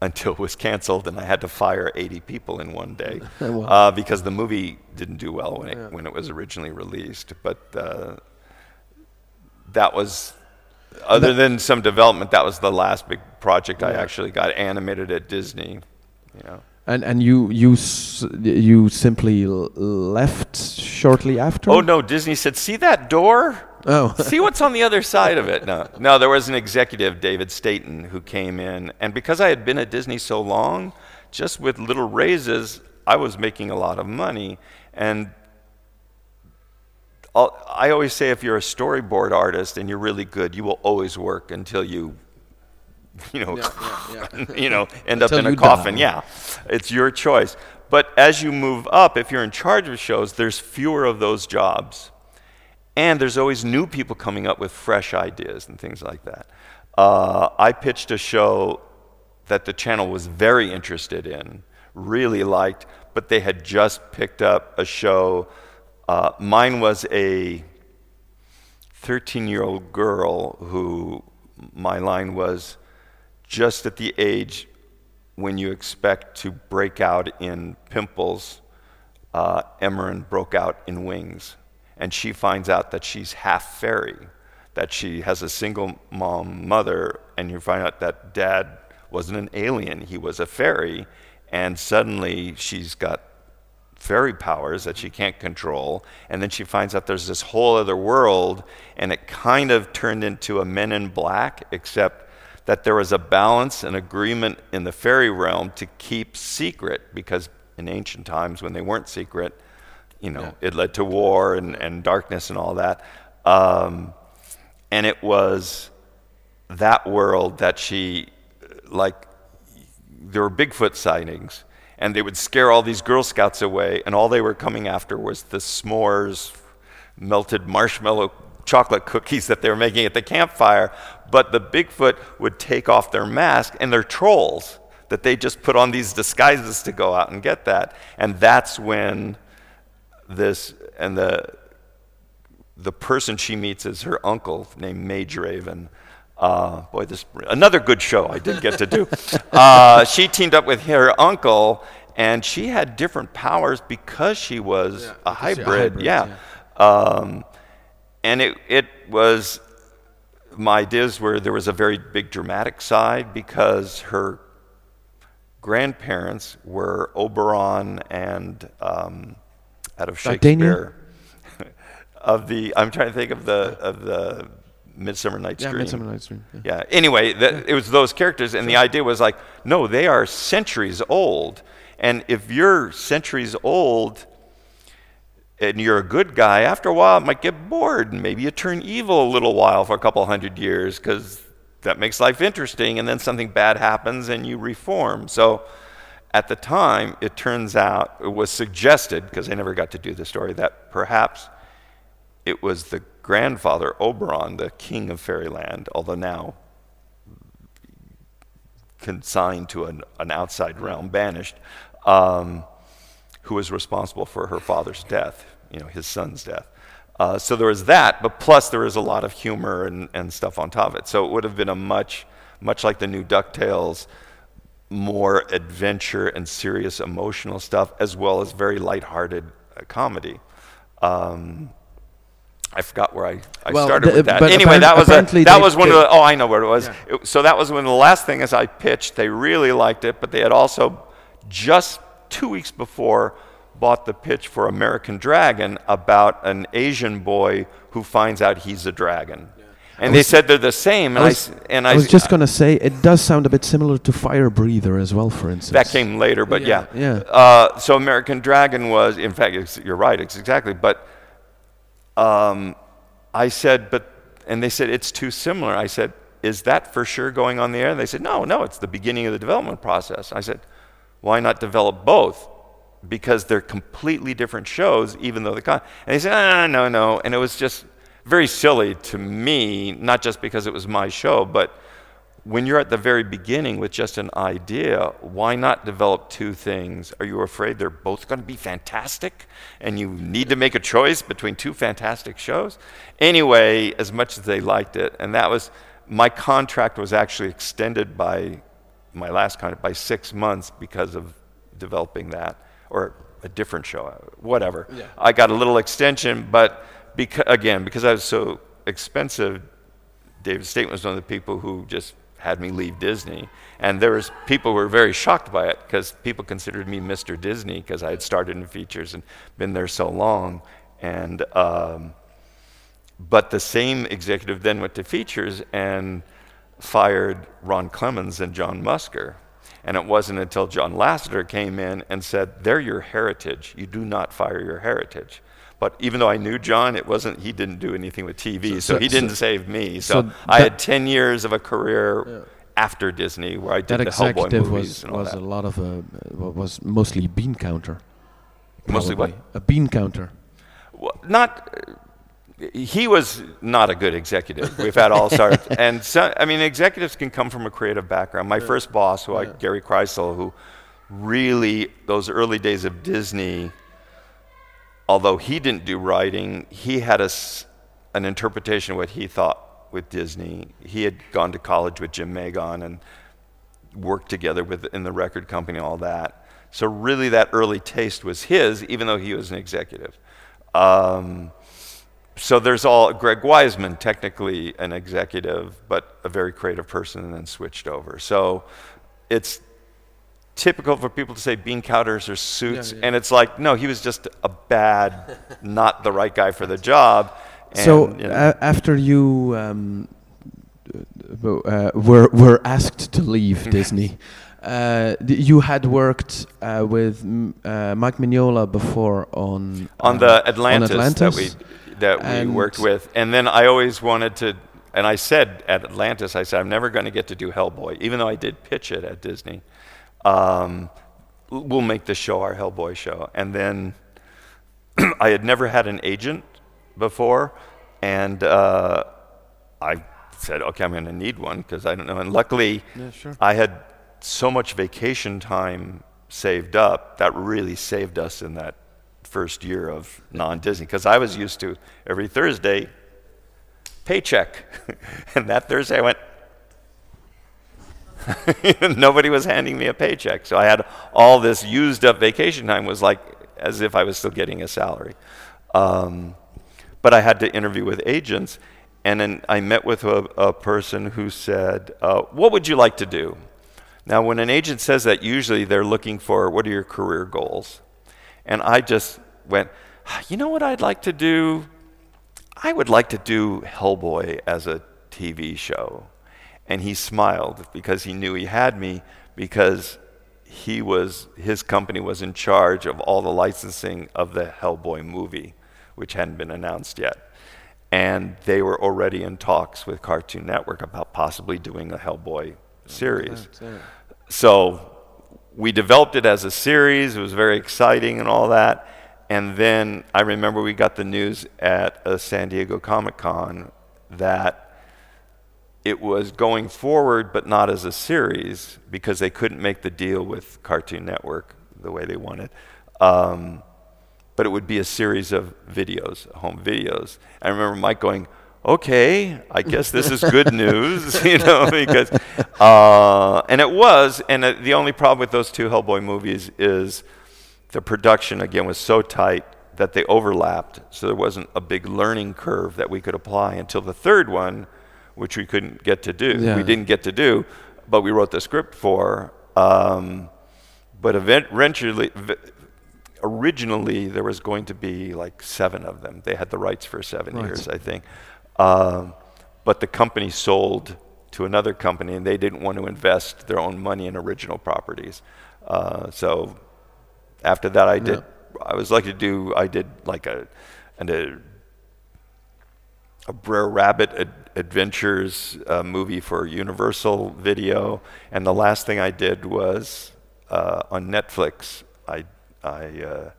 until it was canceled, and I had to fire 80 people in one day
Wow.
uh, because the movie didn't do well when it, when it was originally released. But uh, that was, other than some development, that was the last big project I actually got animated at Disney. You know.
And and you you you simply left shortly after.
Oh no! Disney said, "See that door?
Oh.
See what's on the other side of it." No, no. There was an executive, David Stainton, who came in, and because I had been at Disney so long, just with little raises, I was making a lot of money. And I'll, I always say, if you're a storyboard artist and you're really good, you will always work until you, you know, you know, end up in a coffin.
die.
Yeah, it's your choice. But as you move up, if you're in charge of shows, there's fewer of those jobs. And there's always new people coming up with fresh ideas and things like that. Uh, I pitched a show that the channel was very interested in, really liked, but they had just picked up a show. Uh, mine was a 13 year old girl who, my line was just at the age when you expect to break out in pimples, uh, Emerin broke out in wings. And she finds out that she's half fairy, that she has a single mom mother, and you find out that dad wasn't an alien, he was a fairy. And suddenly she's got fairy powers that she can't control. And then she finds out there's this whole other world, and it kind of turned into a Men in Black, except that there was a balance and agreement in the fairy realm to keep secret, because in ancient times when they weren't secret, you know, yeah. it led to war and, and darkness and all that. Um, and it was that world that she, like, there were Bigfoot sightings and they would scare all these Girl Scouts away, and all they were coming after was the s'mores, melted marshmallow chocolate cookies that they were making at the campfire. But the Bigfoot would take off their mask, and they're trolls that they just put on these disguises to go out and get that. And that's when this, and the, the person she meets is her uncle named Mage Raven. Uh, boy, this another good show I did get to do. Uh, she teamed up with her uncle, and she had different powers because she was yeah, a, hybrid. a, hybrid. Yeah, yeah. Um, and it it was my ideas were there was a very big dramatic side because her grandparents were Oberon and um, out of Shakespeare. of the, I'm trying to think of the of the Midsummer Night's
yeah,
Dream.
Midsummer Night's Dream.
Yeah. yeah. Anyway, the, yeah. it was those characters, and sure. the idea was like, no, they are centuries old, and if you're centuries old, and you're a good guy, after a while it might get bored, and maybe you turn evil a little while for a couple hundred years, because that makes life interesting, and then something bad happens, and you reform. So. At the time, it turns out, it was suggested, because I never got to do the story, that perhaps it was the grandfather, Oberon, the king of fairyland, although now consigned to an, an outside realm, banished, um, who was responsible for her father's death, you know, his son's death. Uh, so there was that, but plus there was a lot of humor and, and stuff on top of it. So it would have been a much, much like the new DuckTales, more adventure and serious emotional stuff, as well as very lighthearted uh, comedy. Um, I forgot where I, I well, started the, with that. Anyway, that was a, that was one of the. Oh, I know where it was. Yeah. It, so that was one of the last things I pitched. They really liked it, but they had also just two weeks before bought the pitch for American Dragon about an Asian boy who finds out he's a dragon. Yeah. And was, they said they're the same. And I was, I, and
I was just going to say, it does sound a bit similar to Fire Breather as well, for instance.
That came later, but yeah.
Yeah.
yeah. Uh, so American Dragon was, in fact, you're right, it's exactly. But um, I said, but, and they said, it's too similar. I said, is that for sure going on the air? And they said, no, no, it's the beginning of the development process. I said, why not develop both? Because they're completely different shows, even though the con. And they said, ah, no, no. And it was just very silly to me, not just because it was my show, but when you're at the very beginning with just an idea, why not develop two things? Are you afraid they're both going to be fantastic and you need to make a choice between two fantastic shows? Anyway, as much as they liked it, and that was my contract was actually extended by my last contract by six months because of developing that or a different show, whatever. Yeah. I got a little extension, but again, because I was so expensive, David Stainton was one of the people who just had me leave Disney. And there was people who were very shocked by it because people considered me Mr. Disney because I had started in features and been there so long. And um, but the same executive then went to features and fired Ron Clements and John Musker. And it wasn't until John Lasseter came in and said, "They're your heritage. You do not fire your heritage." But even though I knew John, it wasn't. He didn't do anything with TV, so, so, so he didn't so, save me. So, I had ten years of a career yeah. after Disney where I did
that
the Hellboy
movies
was,
and all
was
that. a lot of uh, a was mostly bean counter.
Mostly what?
A bean counter.
Well, not. He was not a good executive. We've had all sorts, and so, I mean, executives can come from a creative background. My yeah. first boss, who yeah. I, Gary Krisel, who really those early days of Disney although he didn't do writing, he had a, an interpretation of what he thought with Disney. He had gone to college with Jymn Magon and worked together with in the record company and all that. So really, that early taste was his, even though he was an executive. Um, so there's all Greg Weisman, technically an executive, but a very creative person, and then switched over. So it's typical for people to say bean counters or suits,
Yeah, yeah.
and it's like, no, he was just a bad, not the right guy for the job. And,
so
you know,
a- after you um, uh, were were asked to leave Disney, uh, d- you had worked uh, with uh, Mike Mignola before on
on
uh,
the Atlantis,
Atlantis.
that we that we
And-
worked with, and then I always wanted to, and I said at Atlantis, I said I'm never going to get to do Hellboy, even though I did pitch it at Disney. Um, we'll make the show our Hellboy show, and then I had never had an agent before, and uh, I said, okay, I'm going to need one because I don't know. And luckily,
Yeah, sure.
I had so much vacation time saved up that really saved us in that first year of non-Disney because I was used to every Thursday paycheck, and that Thursday I went. Nobody was handing me a paycheck, so I had all this used up vacation time. Was like as if I was still getting a salary. Um, but I had to interview with agents, and then I met with a, a person who said, uh, "What would you like to do?" Now, when an agent says that, usually they're looking for what are your career goals, and I just went, ah, "You know what I'd like to do? I would like to do Hellboy as a TV show." And he smiled because he knew he had me because he was his company was in charge of all the licensing of the Hellboy movie, which hadn't been announced yet. And they were already in talks with Cartoon Network about possibly doing a Hellboy series. So we developed it as a series. It was very exciting and all that. And then I remember we got the news at a San Diego Comic Con that it was going forward, but not as a series because they couldn't make the deal with Cartoon Network the way they wanted. Um, but it would be a series of videos, home videos. I remember Mike going, "Okay, I guess this is good news," you know, because uh, and it was. And uh, the only problem with those two Hellboy movies is the production again was so tight that they overlapped, so there wasn't a big learning curve that we could apply until the third one, which we couldn't get to do.
Yeah.
We didn't get to do, but we wrote the script for. Um, but eventually, originally there was going to be like seven of them. They had the rights for seven
Right.
years, I think. Um, but the company sold to another company, and they didn't want to invest their own money in original properties. Uh, so after that, I did. I was lucky to do. I did like a, and a, a Brer Rabbit ad- Adventures uh, movie for Universal Video, and the last thing I did was uh, on Netflix. I I uh,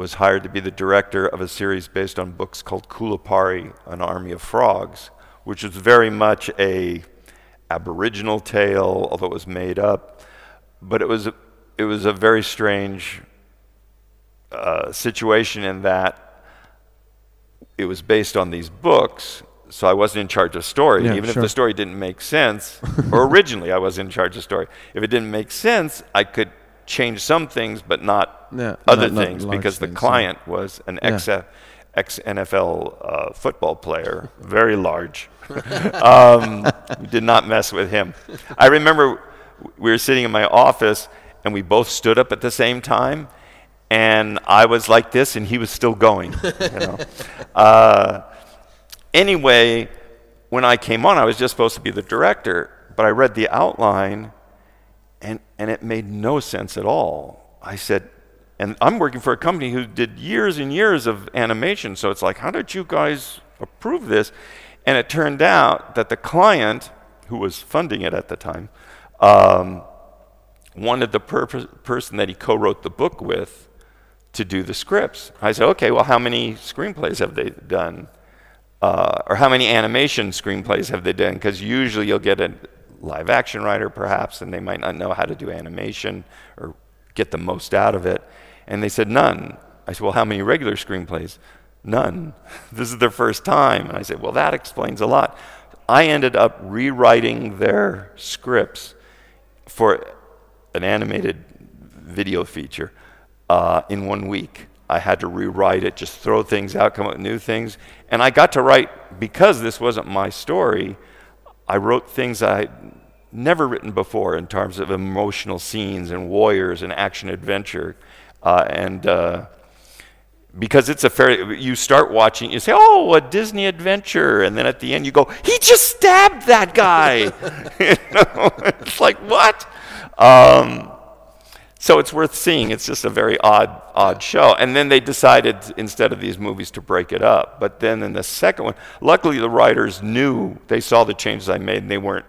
was hired to be the director of a series based on books called Kulipari, An Army of Frogs, which was very much a Aboriginal tale, although it was made up. But it was it was a very strange uh, situation in that it was based on these books, so I wasn't in charge of story.
Yeah,
Even if the story didn't make sense, or originally I was in charge of story. If it didn't make sense, I could change some things, but not
Yeah,
other
not- not
things
large
because the
things, yeah.
client was an ex ex NFL uh, football player, very large. um, we did not mess with him. I remember we were sitting in my office and we both stood up at the same time, and I was like this and he was still going. You know. uh, anyway, when I came on, I was just supposed to be the director, but I read the outline and, and it made no sense at all. I said, and I'm working for a company who did years and years of animation, so it's like, how did you guys approve this? And it turned out that the client, who was funding it at the time, um, wanted the purpose, person that he co wrote the book with to do the scripts. I said, okay, well, how many screenplays have they done? uh, or how many animation screenplays have they done? Because usually you'll get a live action writer, perhaps, and they might not know how to do animation or get the most out of it. And they said, none. I said, well, how many regular screenplays? None. this is their first time. And I said, well, that explains a lot. I ended up rewriting their scripts for an animated video feature uh, in one week. I had to rewrite it, just throw things out, come up with new things. And I got to write, because this wasn't my story, I wrote things I never written before in terms of emotional scenes and warriors and action adventure. Uh, and uh, because it's a fair, you start watching, you say, oh, a Disney adventure. And then at the end, you go, he just stabbed that guy. you know? It's like, what? Um, so it's worth seeing. It's just a very odd, odd show. And then they decided instead of these movies to break it up. But then in the second one, luckily the writers knew they saw the changes I made, and they weren't.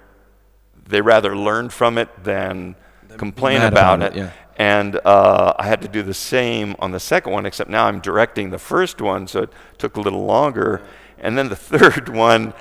They rather learn from it than complain about, it.
it, yeah.
And uh, I had to do the same on the second one, except now I'm directing the first one, so it took a little longer. And then the third one,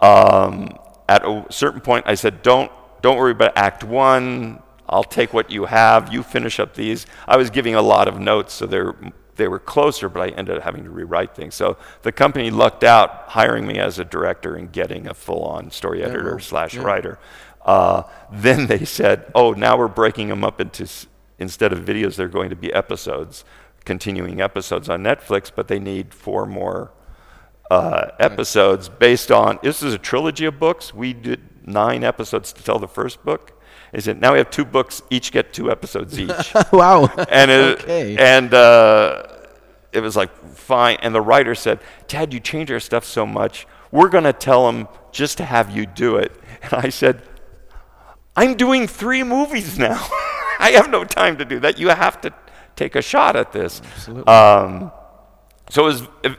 um, at a certain point, I said, "Don't, don't worry about Act One. I'll take what you have. You finish up these." I was giving a lot of notes, so they're they were closer, but I ended up having to rewrite things. So the company lucked out hiring me as a director and getting a full-on story editor
well,
slash
yeah.
writer. Uh, then they said, "Oh, now we're breaking them up into instead of videos, they're going to be episodes, continuing episodes on Netflix, but they need four more uh, episodes based on this is a trilogy of books. We did nine episodes to tell the first book. They said now we have two books, each get two episodes each,
wow.
and it,
Okay.
and uh, it was like fine. And the writer said, "Dad, you change our stuff so much. We're going to tell them just to have you do it." And I said, "I'm doing three movies now. I have no time to do that. You have to take a shot at this."
Absolutely.
Um, so it was it,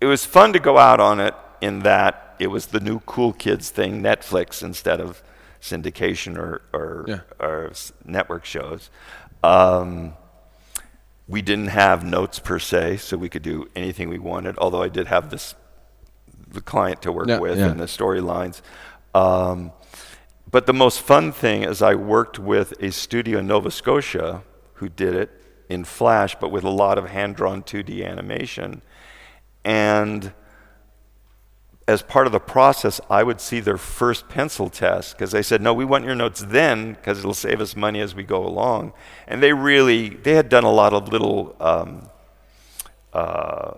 it was fun to go out on it in that it was the new cool kids thing, Netflix instead of syndication or or,
Yeah.
or network shows. Um, we didn't have notes per se, so we could do anything we wanted. Although I did have this the client to work
Yeah,
with
yeah.
and the storylines. Um, but the most fun thing is I worked with a studio in Nova Scotia who did it in Flash, but with a lot of hand-drawn 2D animation. And as part of the process, I would see their first pencil test because they said, "No, we want your notes then because it'll save us money as we go along." And they really they had done a lot of little um, uh,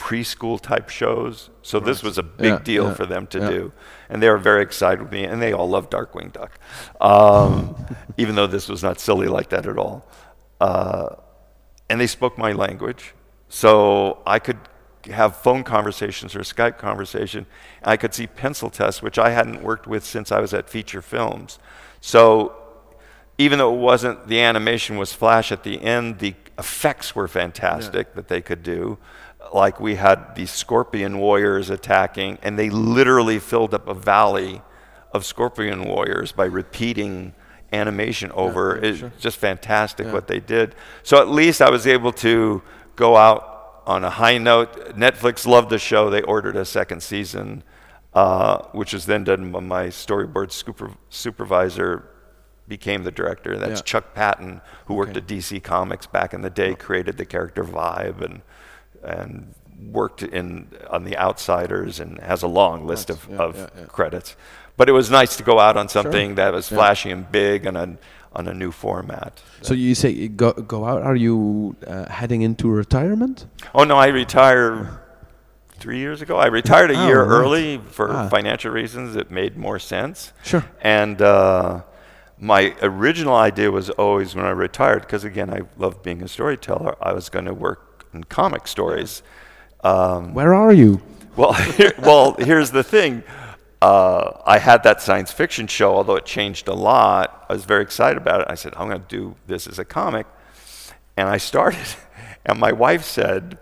preschool type shows, so this was a big
Yeah,
deal
yeah,
for them to
yeah.
do, and they were very excited with me. And they all love Darkwing Duck, um, even though this was not silly like that at all. Uh, and they spoke my language, so I could have phone conversations or Skype conversation. I could see pencil tests, which I hadn't worked with since I was at Feature Films. So even though it wasn't the animation was flash at the end, the effects were fantastic that they could do. Like we had these scorpion warriors attacking, and they literally filled up a valley of scorpion warriors by repeating animation over.
yeah,
it's
sure.
just fantastic
Yeah.
what they did. So at least I was able to go out on a high note. Netflix loved the show. They ordered a second season, uh, which was then done by my storyboard super, supervisor became the director. That's
Yeah.
Chuck Patton, who worked at DC Comics back in the day, created the character Vibe and and worked in on the Outsiders and has a long list
Nice.
of,
Yeah,
of
yeah, yeah.
credits. But it was nice to go out on something that was
Yeah.
flashy and big and a, on a new format.
So you say go go out? Are you uh, heading into retirement?
Oh no, I retired three years ago. I retired a
Oh,
year
right.
early for
Ah.
financial reasons. It made more sense.
Sure.
And uh, my original idea was always when I retired, because again, I love being a storyteller, I was going to work in comic stories. Um,
Where are you?
well, here, well, here's the thing. Uh, I had that science fiction show, although it changed a lot. I was very excited about it. I said, I'm going to do this as a comic. And I started, and my wife said,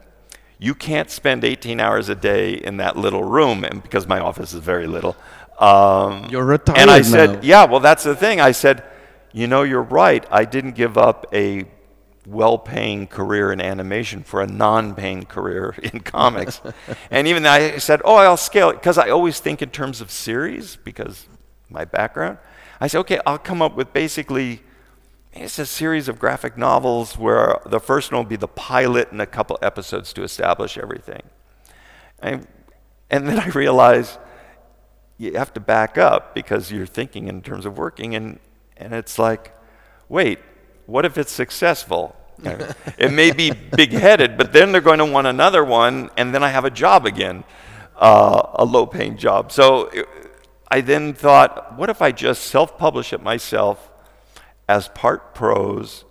You can't spend 18 hours a day in that little room, and because my office is very little. Um,
You're retired
And I
now.
said, Yeah, well, that's the thing. I said, You know, you're right. I didn't give up a well paying career in animation for a non paying career in comics. and even I said, Oh, I'll scale it because I always think in terms of series because my background. I said, Okay, I'll come up with basically it's a series of graphic novels where the first one will be the pilot and a couple episodes to establish everything. And, and then I realized you have to back up because you're thinking in terms of working, and, and it's like, wait, what if it's successful? It may be big headed, but then they're going to want another one, and then I have a job again, uh, a low paying job. So it, I then thought, what if I just self publish it myself as part prose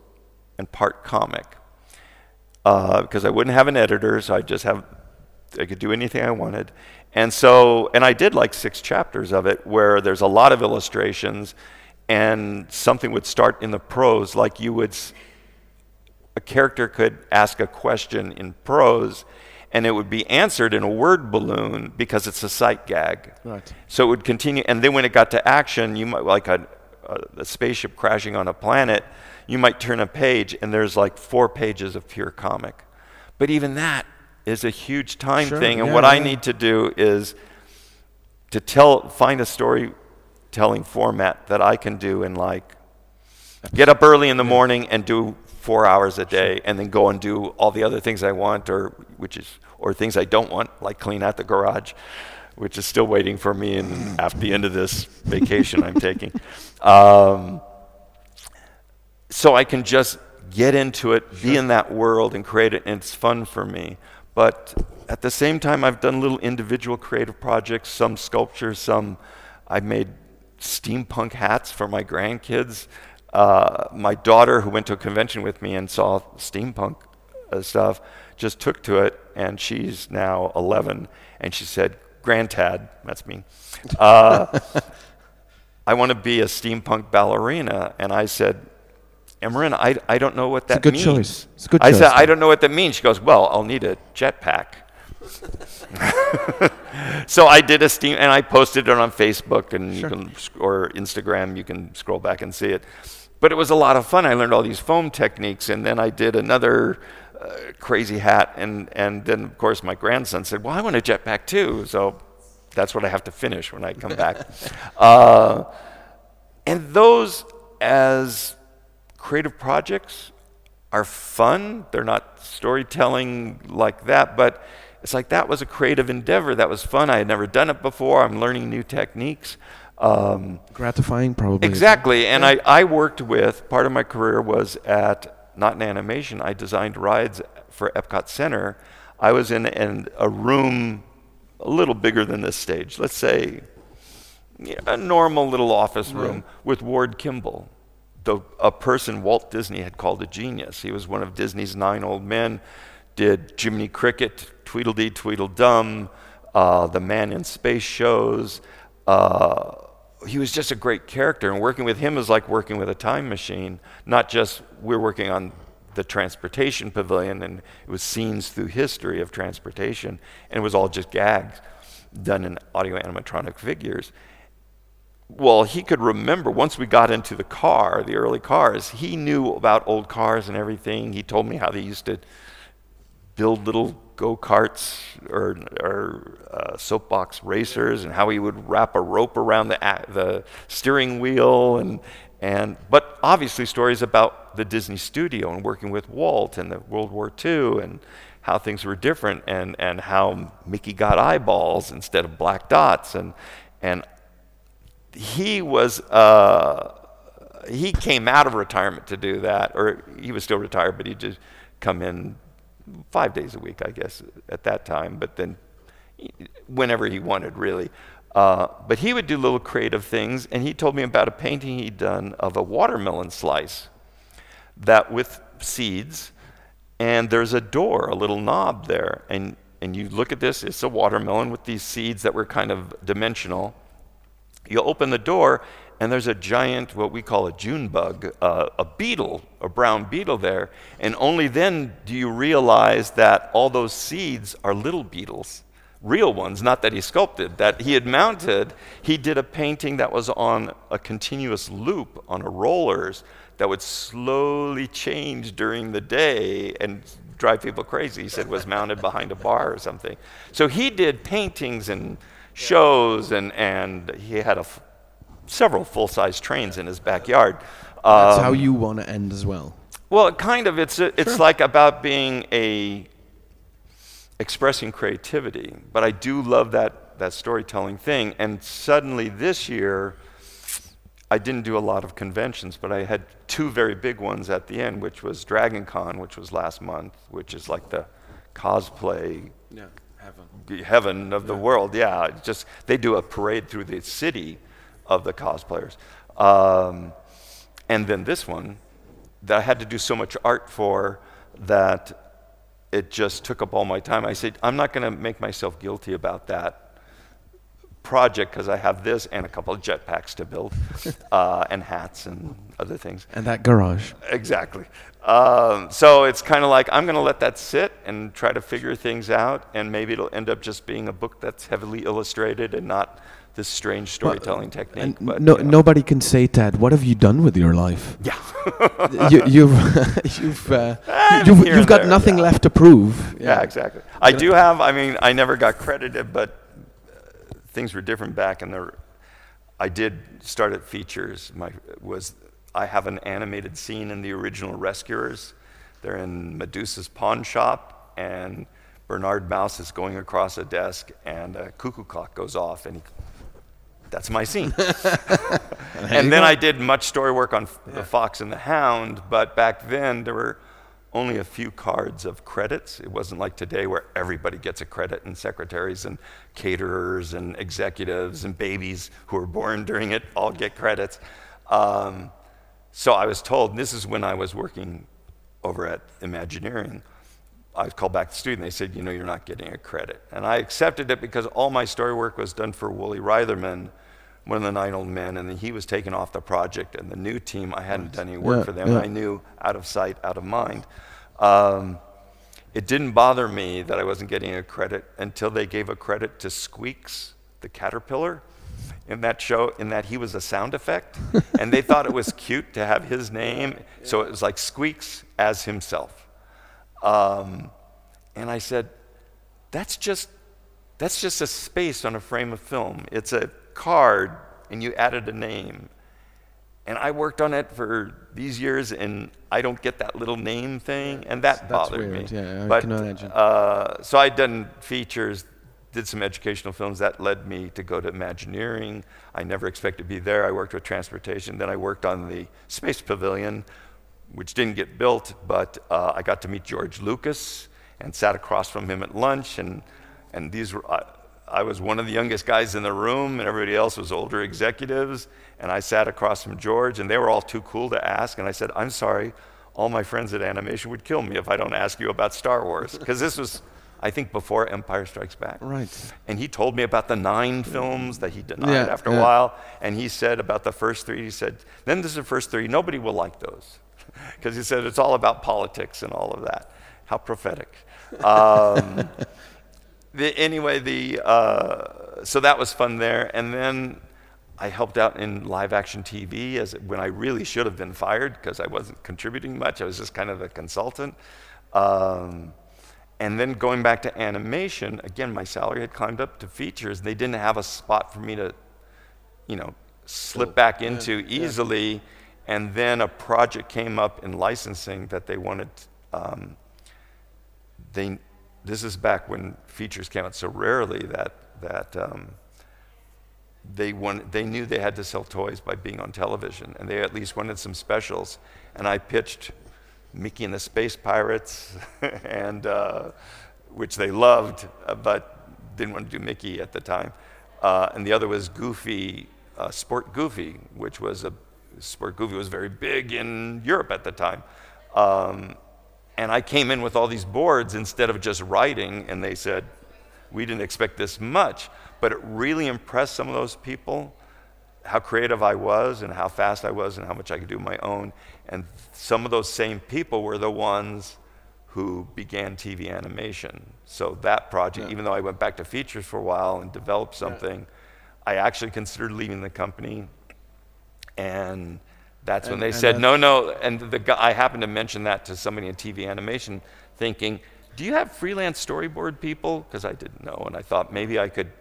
and part comic? Uh, because I wouldn't have an editor, so I just have, I could do anything I wanted. And so, and I did like six chapters of it where there's a lot of illustrations and something would start in the prose, like you would, a character could ask a question in prose and it would be answered in a word balloon because it's a sight gag.
Right.
So it would continue, and then when it got to action, you might, like a, a, a spaceship crashing on a planet, you might turn a page and there's like four pages of pure comic. But even that is a huge time
Sure,
thing, and
yeah,
what I need to do is to tell, find a storytelling format that I can do in like, get up early in the morning and do four hours a day, and then go and do all the other things I want, or which is, or things I don't want, like clean out the garage, which is still waiting for me in, at the end of this vacation I'm taking. Um, so I can just get into it, be in that world, and create it, and it's fun for me. But at the same time, I've done little individual creative projects, some sculptures, some I made steampunk hats for my grandkids. Uh, my daughter, who went to a convention with me and saw steampunk uh, stuff, just took to it, and she's now 11, and she said, "Grandad, that's me." Uh, I want to be a steampunk ballerina. And I said, Emerin, I, I don't know what that
a good
means.
choice. It's a good
I
choice,
said, I don't know what that means. She goes, Well, I'll need a jetpack. so I did a steam, and I posted it on Facebook and you
Sure.
can, or Instagram. You can scroll back and see it. But it was a lot of fun. I learned all these foam techniques, and then I did another uh, crazy hat, and and then of course my grandson said, "Well, I want a jetpack too." So that's what I have to finish when I come back. Uh, and those as creative projects are fun. They're not storytelling like that, but it's like that was a creative endeavor. That was fun. I had never done it before. I'm learning new techniques. Um,
Gratifying, probably.
exactly. And I, I worked with, part of my career was at, not in animation, I designed rides for Epcot Center. I was in, in a room a little bigger than this stage, let's say a normal little office room with Ward Kimball, the, a person Walt Disney had called a genius. He was one of Disney's nine old men, did Jiminy Cricket, Tweedledee Tweedledum, uh, the Man in Space shows. Uh, he was just a great character, and working with him was like working with a time machine. Not just we're working on the transportation pavilion, and it was scenes through history of transportation, and it was all just gags done in audio animatronic figures well, he could remember once we got into the car, the early cars, he knew about old cars and everything. He told me how they used to build little go karts or, or uh, soapbox racers and how he would wrap a rope around the, the steering wheel. And, and, but obviously, stories about the Disney studio and working with Walt and the World War II and how things were different and, and how Mickey got eyeballs instead of black dots. And, and he was uh, he came out of retirement to do that, or he was still retired, but he'd just come in five days a week, I guess, at that time. But then, whenever he wanted, really. Uh, but he would do little creative things, and he told me about a painting he'd done of a watermelon slice that with seeds, and there's a door, a little knob there, and and you look at this, it's a watermelon with these seeds that were kind of dimensional. You open the door, and there's a giant, what we call a June bug, uh, a beetle, a brown beetle there. And only then do you realize that all those seeds are little beetles, real ones, not that he sculpted, that he had mounted. He did a painting that was on a continuous loop on a rollers that would slowly change during the day and drive people crazy. He said was mounted behind a bar or something. So he did paintings and shows, and, and he had a several full size trains in his backyard.
That's
Um,
how you want to end as well.
well, kind of. It's a, it's like about being a expressing creativity, but I do love that that storytelling thing. And suddenly this year, I didn't do a lot of conventions, but I had two very big ones at the end, which was Dragon Con, which was last month, which is like the cosplay heaven, heaven of the world. Yeah, just they do a parade through the city of the cosplayers. Um, and then this one that I had to do so much art for that it just took up all my time. I said, I'm not going to make myself guilty about that project because I have this and a couple of jetpacks to build, uh, and hats and other things.
And that garage.
Exactly. Um, so it's kind of like I'm going to let that sit and try to figure things out, and maybe it'll end up just being a book that's heavily illustrated and not this strange storytelling well, technique.
But, no, you know. nobody can say, Tad, what have you done with your life?
Yeah.
you, have you've, you've, uh, you've, you've got there, nothing
yeah.
left to prove.
Yeah, yeah exactly. I do have, I mean, I never got credited, but things were different back in the. I did start at features. My was I have an animated scene in the original Rescuers. They're in Medusa's pawn shop, and Bernard Mouse is going across a desk, and a cuckoo clock goes off, and he that's my scene. and then I did much story work on yeah. The Fox and the Hound, but back then there were only a few cards of credits. It wasn't like today where everybody gets a credit, and secretaries and caterers and executives and babies who were born during it all get credits. Um, so I was told, this is when I was working over at Imagineering. I was called back to the student. they said, you know, you're not getting a credit. And I accepted it because all my story work was done for Woolie Reitherman, one of the nine old men, and then he was taken off the project. And the new team, I hadn't done any work yeah, for them. Yeah. I knew out of sight, out of mind. Um, it didn't bother me that I wasn't getting a credit until they gave a credit to Squeaks, the caterpillar, in that show, in that he was a sound effect. and they thought it was cute to have his name. So it was like Squeaks as himself. Um, and I said, that's just, that's just a space on a frame of film. It's a card, and you added a name. And I worked on it for these years, and I don't get that little name thing, and that
that's
bothered
weird.
me.
Yeah, I
but,
can imagine.
Uh, so I'd done features, did some educational films. That led me to go to Imagineering. I never expected to be there. I worked with transportation. Then I worked on the Space Pavilion, which didn't get built, but uh, I got to meet George Lucas and sat across from him at lunch. And, and these were, I, I was one of the youngest guys in the room, and everybody else was older executives. And I sat across from George, and they were all too cool to ask. And I said, I'm sorry, all my friends at Animation would kill me if I don't ask you about Star Wars. Because this was, I think, before Empire Strikes Back.
Right.
And he told me about the nine films that he denied
yeah,
after
yeah.
a while. And he said about the first three, he said, then this is the first three, nobody will like those because he said it's all about politics and all of that. How prophetic. Um, the, anyway, the, uh, so that was fun there. And then I helped out in live action TV as when I really should have been fired because I wasn't contributing much. I was just kind of a consultant. Um, and then going back to animation, again, my salary had climbed up to features. They didn't have a spot for me to, you know, slip back into yeah, easily. Yeah. And then a project came up in licensing that they wanted. Um, they, this is back when features came out so rarely that that um, they wanted, they knew they had to sell toys by being on television, and they at least wanted some specials. And I pitched Mickey and the Space Pirates, and uh, which they loved, uh, but didn't want to do Mickey at the time. Uh, and the other was Goofy, uh, Sport Goofy, which was a Sport Goofy was very big in Europe at the time. Um, and I came in with all these boards instead of just writing, and they said, We didn't expect this much. But it really impressed some of those people how creative I was and how fast I was and how much I could do my own. And some of those same people were the ones who began TV animation. So that project, yeah. even though I went back to features for a while and developed something, yeah. I actually considered leaving the company and that's and, when they said, no, no. And the guy, I happened to mention that to somebody in TV animation, thinking, do you have freelance storyboard people? Because I didn't know. And I thought maybe I could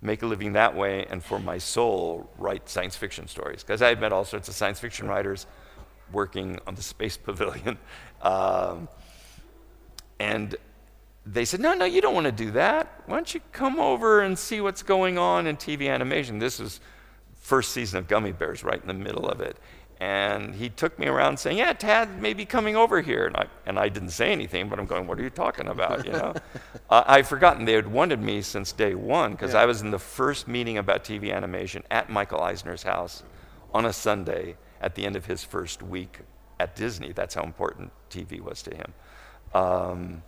make a living that way and for my soul write science fiction stories. Because I had met all sorts of science fiction writers working on the Space Pavilion. Um, and they said, no, no, you don't want to do that. Why don't you come over and see what's going on in TV animation? This is first season of Gummi Bears right in the middle of it. And he took me around saying, "Yeah, Tad may be coming over here," and I and I didn't say anything, but I'm going, "What are you talking about?" You know, uh, I'd forgotten they had wanted me since day one because
Yeah.
I was in the first meeting about TV animation at Michael Eisner's house on a Sunday at the end of his first week at Disney. That's how important TV was to him. Um,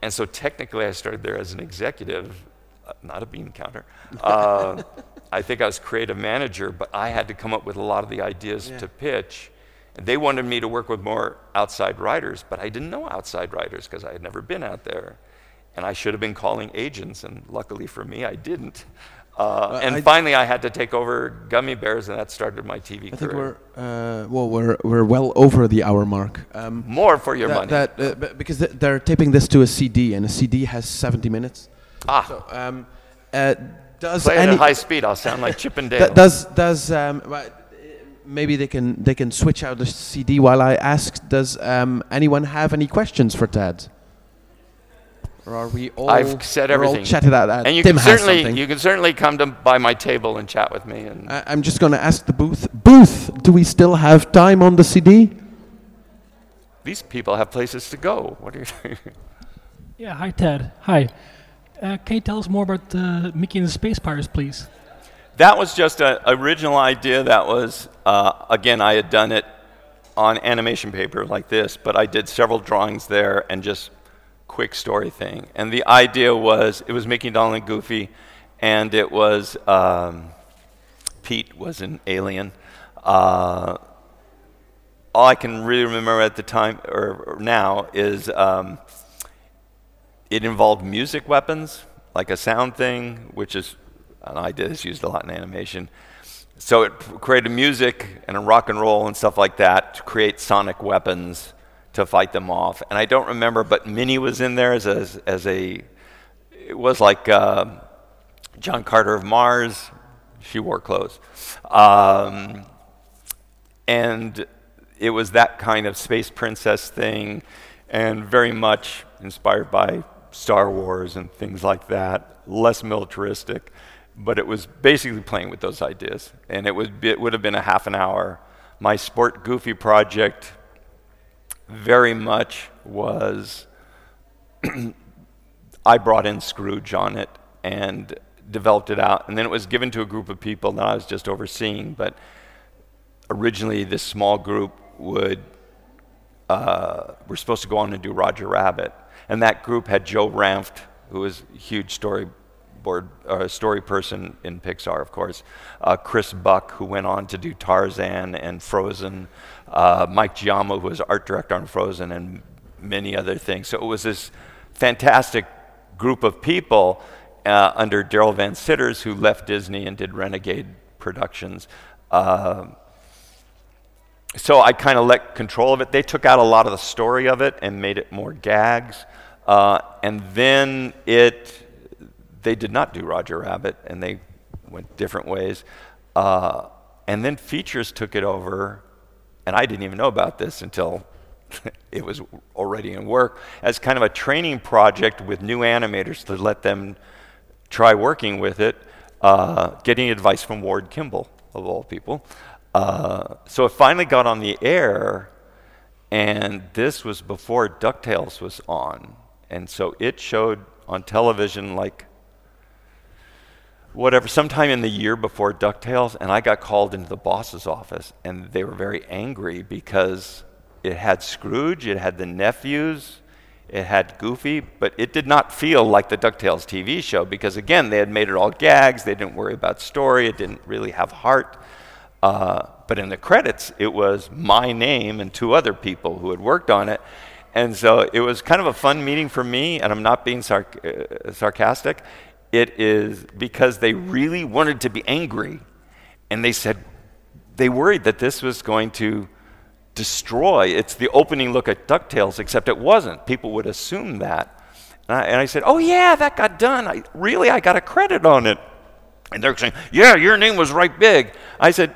and so technically, I started there as an executive, not a bean counter. Uh, I think I was creative manager, but I had to come up with a lot of the ideas
Yeah.
to pitch. And they wanted me to work with more outside writers, but I didn't know outside writers because I had never been out there. And I should have been calling agents, and luckily for me, I didn't. Uh, and
I-
finally, I had to take over Gummi Bears, and that started my TV
I think we're uh, well, we're we're well over the hour mark. Um,
More for your
that,
money.
that, uh, because th- they're taping this to a CD, and a CD has 70 minutes.
Ah,
So, um, uh, does
play it
any
at high speed. I'll sound like Chip and Dale.
Does does um, uh, maybe they can they can switch out the CD while I ask? Does um, anyone have any questions for Ted? Or are we all?
I've said
we're all chatted out. Uh,
and you
Tim
can certainly you can certainly come to by my table and chat with me. And
I- I'm just going to ask the booth. Booth, do we still have time on the CD?
these people have places to go. What are you? Doing?
Yeah, hi Ted. Hi. Uh, can you tell us more about uh, Mickey and the Space Pirates, please?
that was just an original idea. That was uh, again I had done it on animation paper like this, but I did several drawings there and just quick story thing. And the idea was it was Mickey, Donald, and Goofy, and it was um, Pete was an alien. Uh, all I can really remember at the time or, or now is um, it involved music weapons, like a sound thing, which is an idea that's used a lot in animation. So it created music and a rock and roll and stuff like that to create sonic weapons to fight them off. And I don't remember, but Minnie was in there as a, as a it was like uh, John Carter of Mars. She wore clothes. Um, and it was that kind of space princess thing, and very much inspired by Star Wars and things like that, less militaristic. But it was basically playing with those ideas, and it would be, it would have been a half an hour. My Sport Goofy project very much was I brought in Scrooge on it and developed it out, and then it was given to a group of people that I was just overseeing. But originally, this small group would uh, were supposed to go on and do Roger Rabbit, and that group had Joe Ranft, who was a huge storyboard uh, story person in Pixar, of course. Uh, Chris Buck, who went on to do Tarzan and Frozen. Uh, Mike Giaimo, who was art director on Frozen, and many other things. So it was this fantastic group of people uh, under Darrell Van Citters, who left Disney and did Renegade Productions. Uh, so I kind of let control of it. They took out a lot of the story of it and made it more gags. Uh, and then it, they did not do Roger Rabbit, and they went different ways. Uh, and then features took it over, and I didn't even know about this until it was already in work as kind of a training project with new animators to let them try working with it, uh, getting advice from Ward Kimball, of all people. Uh, so it finally got on the air, and this was before DuckTales was on. And so it showed on television like whatever, sometime in the year before DuckTales, and I got called into the boss's office, and they were very angry because it had Scrooge, it had the nephews, it had Goofy, but it did not feel like the DuckTales TV show because, again, they had made it all gags, they didn't worry about story, it didn't really have heart. Uh, but in the credits, it was my name and two other people who had worked on it. And so it was kind of a fun meeting for me, and I'm not being sarc- uh, sarcastic. It is because they really wanted to be angry. And they said they worried that this was going to destroy. It's the opening look at DuckTales, except it wasn't. People would assume that. And I, and I said, Oh, yeah, that got done. I, really, I got a credit on it. And they're saying, Yeah, your name was right big. I said,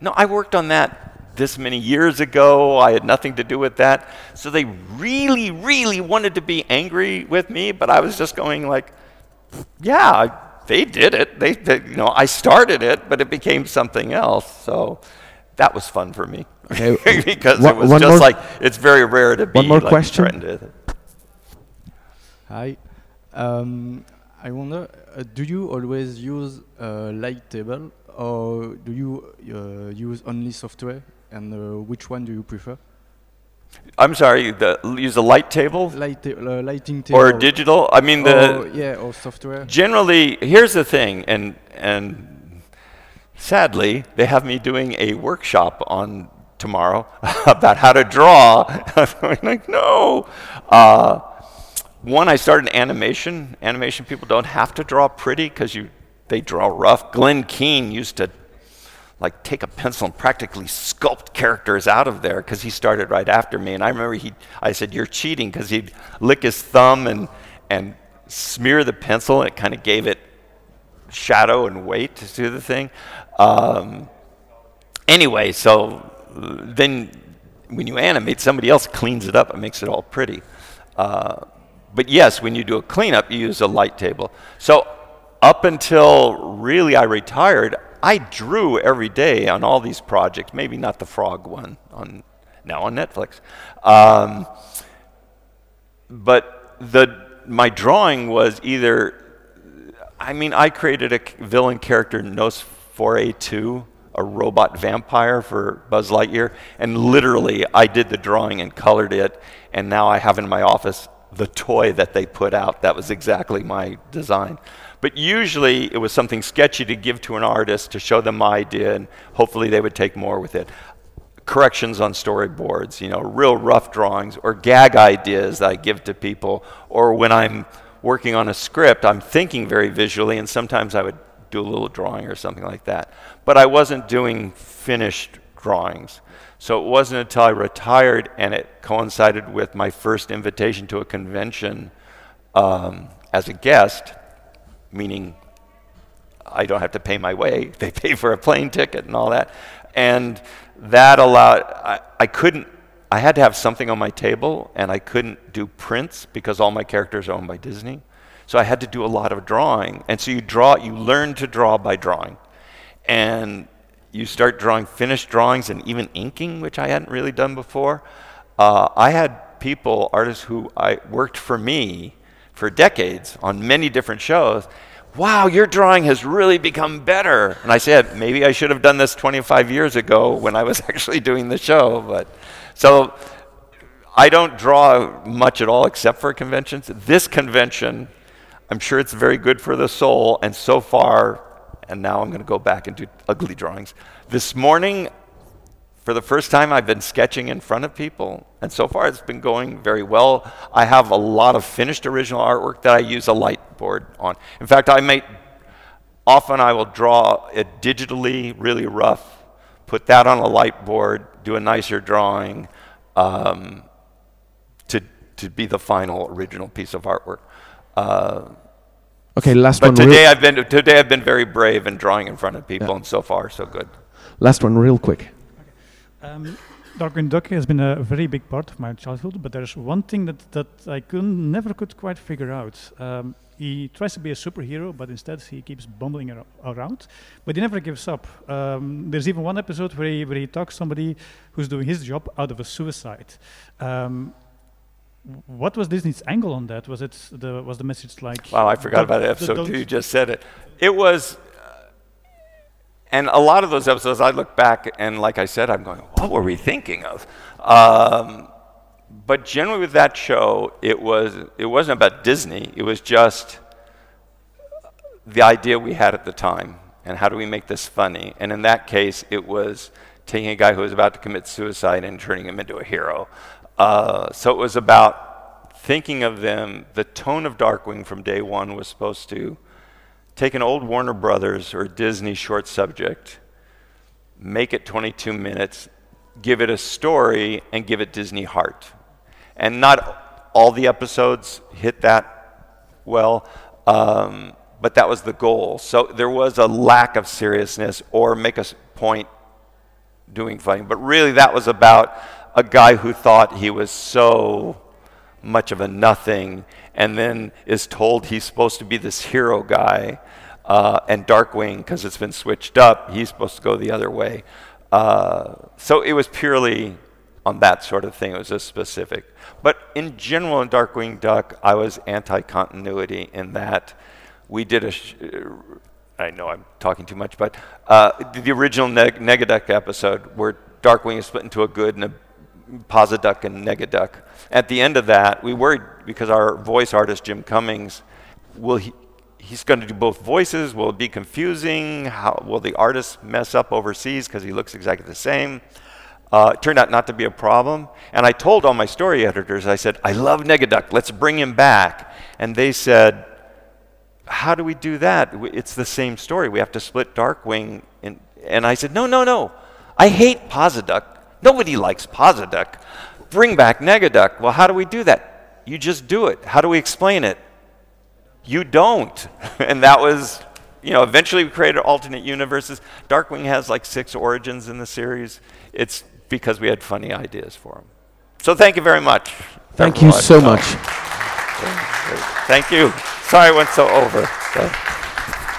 No, I worked on that this many years ago. I had nothing to do with that. So they really, really wanted to be angry with me, but I was just going like, yeah, they did it. They, they, you know, I started it, but it became something else. So that was fun for me
Okay.
because
One-
it was just
more-
like it's very rare to be
One more
like,
question?
threatened
Hi. Um, I wonder, uh, do you always use a light table or do you uh, use only software? And uh, which one do you prefer?
I'm sorry, the, use a light table
Light ta- uh, lighting table.
or digital. I mean, the
or, yeah, or software.
generally here's the thing, and and sadly they have me doing a workshop on tomorrow about how to draw. I'm like, no. Uh, one, I started animation. Animation people don't have to draw pretty because you they draw rough. Glen Keane used to like take a pencil and practically sculpt characters out of there because he started right after me. And I remember he, I said, "You're cheating," because he'd lick his thumb and and smear the pencil, and it kind of gave it shadow and weight to the thing. Um, anyway, so then when you animate, somebody else cleans it up and makes it all pretty. Uh, but yes, when you do a cleanup, you use a light table. So up until really I retired, I drew every day on all these projects. Maybe not the frog one on now on Netflix, um, but the my drawing was either. I mean, I created a villain character, Nos 4A2, a robot vampire for Buzz Lightyear, and literally I did the drawing and colored it, and now I have in my office the toy that they put out. That was exactly my design. But usually it was something sketchy to give to an artist to show them my idea, and hopefully they would take more with it. Corrections on storyboards, you know, real rough drawings, or gag ideas that I give to people, or when I'm working on a script, I'm thinking very visually, and sometimes I would do a little drawing or something like that. But I wasn't doing finished drawings. So it wasn't until I retired and it coincided with my first invitation to a convention um, as a guest, meaning I don't have to pay my way. They pay for a plane ticket and all that. And that allowed, I, I couldn't, I had to have something on my table, and I couldn't do prints because all my characters are owned by Disney. So I had to do a lot of drawing. And so you draw, you learn to draw by drawing. And you start drawing finished drawings and even inking, which I hadn't really done before. Uh, I had people, artists who I worked for me for decades on many different shows. Wow, your drawing has really become better. And I said, maybe I should have done this 25 years ago when I was actually doing the show. But so I don't draw much at all except for conventions. This convention, I'm sure it's very good for the soul. And so far, and now I'm going to go back and do ugly drawings. This morning, for the first time, I've been sketching in front of people, and so far it's been going very well. I have a lot of finished original artwork that I use a light board on. In fact, I may often I will draw it digitally, really rough, put that on a light board, do a nicer drawing um, to to be the final original piece of artwork. Uh,
Okay, last
but
one.
today
real,
I've been today I've been very brave in drawing in front of people, and so far so good.
last one, real quick.
Um, Darkwing Duck has been a very big part of my childhood, but there's one thing that, that I could never could quite figure out. Um, he tries to be a superhero, but instead he keeps bumbling ar- around, but he never gives up. Um, there's even one episode where he, where he talks somebody who's doing his job out of a suicide. Um, w- what was Disney's angle on that? Was it the was the message like?
Wow, I forgot about that episode too. You just said it. It was, uh, and a lot of those episodes, I look back and, like I said, I'm going, what were we thinking of? Um, but generally, with that show, it was it wasn't about Disney. It was just the idea we had at the time, and how do we make this funny? And in that case, it was taking a guy who was about to commit suicide and turning him into a hero. Uh, so it was about thinking of them. The tone of Darkwing from day one was supposed to take an old Warner Brothers or Disney short subject, make it 22 minutes, give it a story, and give it Disney heart. And not all the episodes hit that well, um, but that was the goal. So there was a lack of seriousness or make a point doing funny. But really, that was about a guy who thought he was so much of a nothing and then is told he's supposed to be this hero guy. Uh, and Darkwing, because it's been switched up, he's supposed to go the other way. Uh, so it was purely on that sort of thing. It was a specific. But in general, in Darkwing Duck, I was anti-continuity in that we did a. Sh- I know I'm talking too much, but uh, the original Neg- Negaduck episode where Darkwing is split into a good and a Posiduck and Negaduck. At the end of that, we worried because our voice artist Jim Cummings, will he? He's going to do both voices. Will it be confusing? How will the artist mess up overseas because he looks exactly the same? Uh, it turned out not to be a problem. And I told all my story editors, I said, I love Negaduck. Let's bring him back. And they said, how do we do that? It's the same story. We have to split Darkwing. In, and I said, no, no, no. I hate Posiduck. Nobody likes Posiduck. Bring back Negaduck. Well, how do we do that? You just do it. How do we explain it? You don't. and that was, you know, eventually we created alternate universes. Darkwing has like six origins in the series. It's because we had funny ideas for him. So thank you very much.
Thank you so much.
Thank you. Sorry I went so over.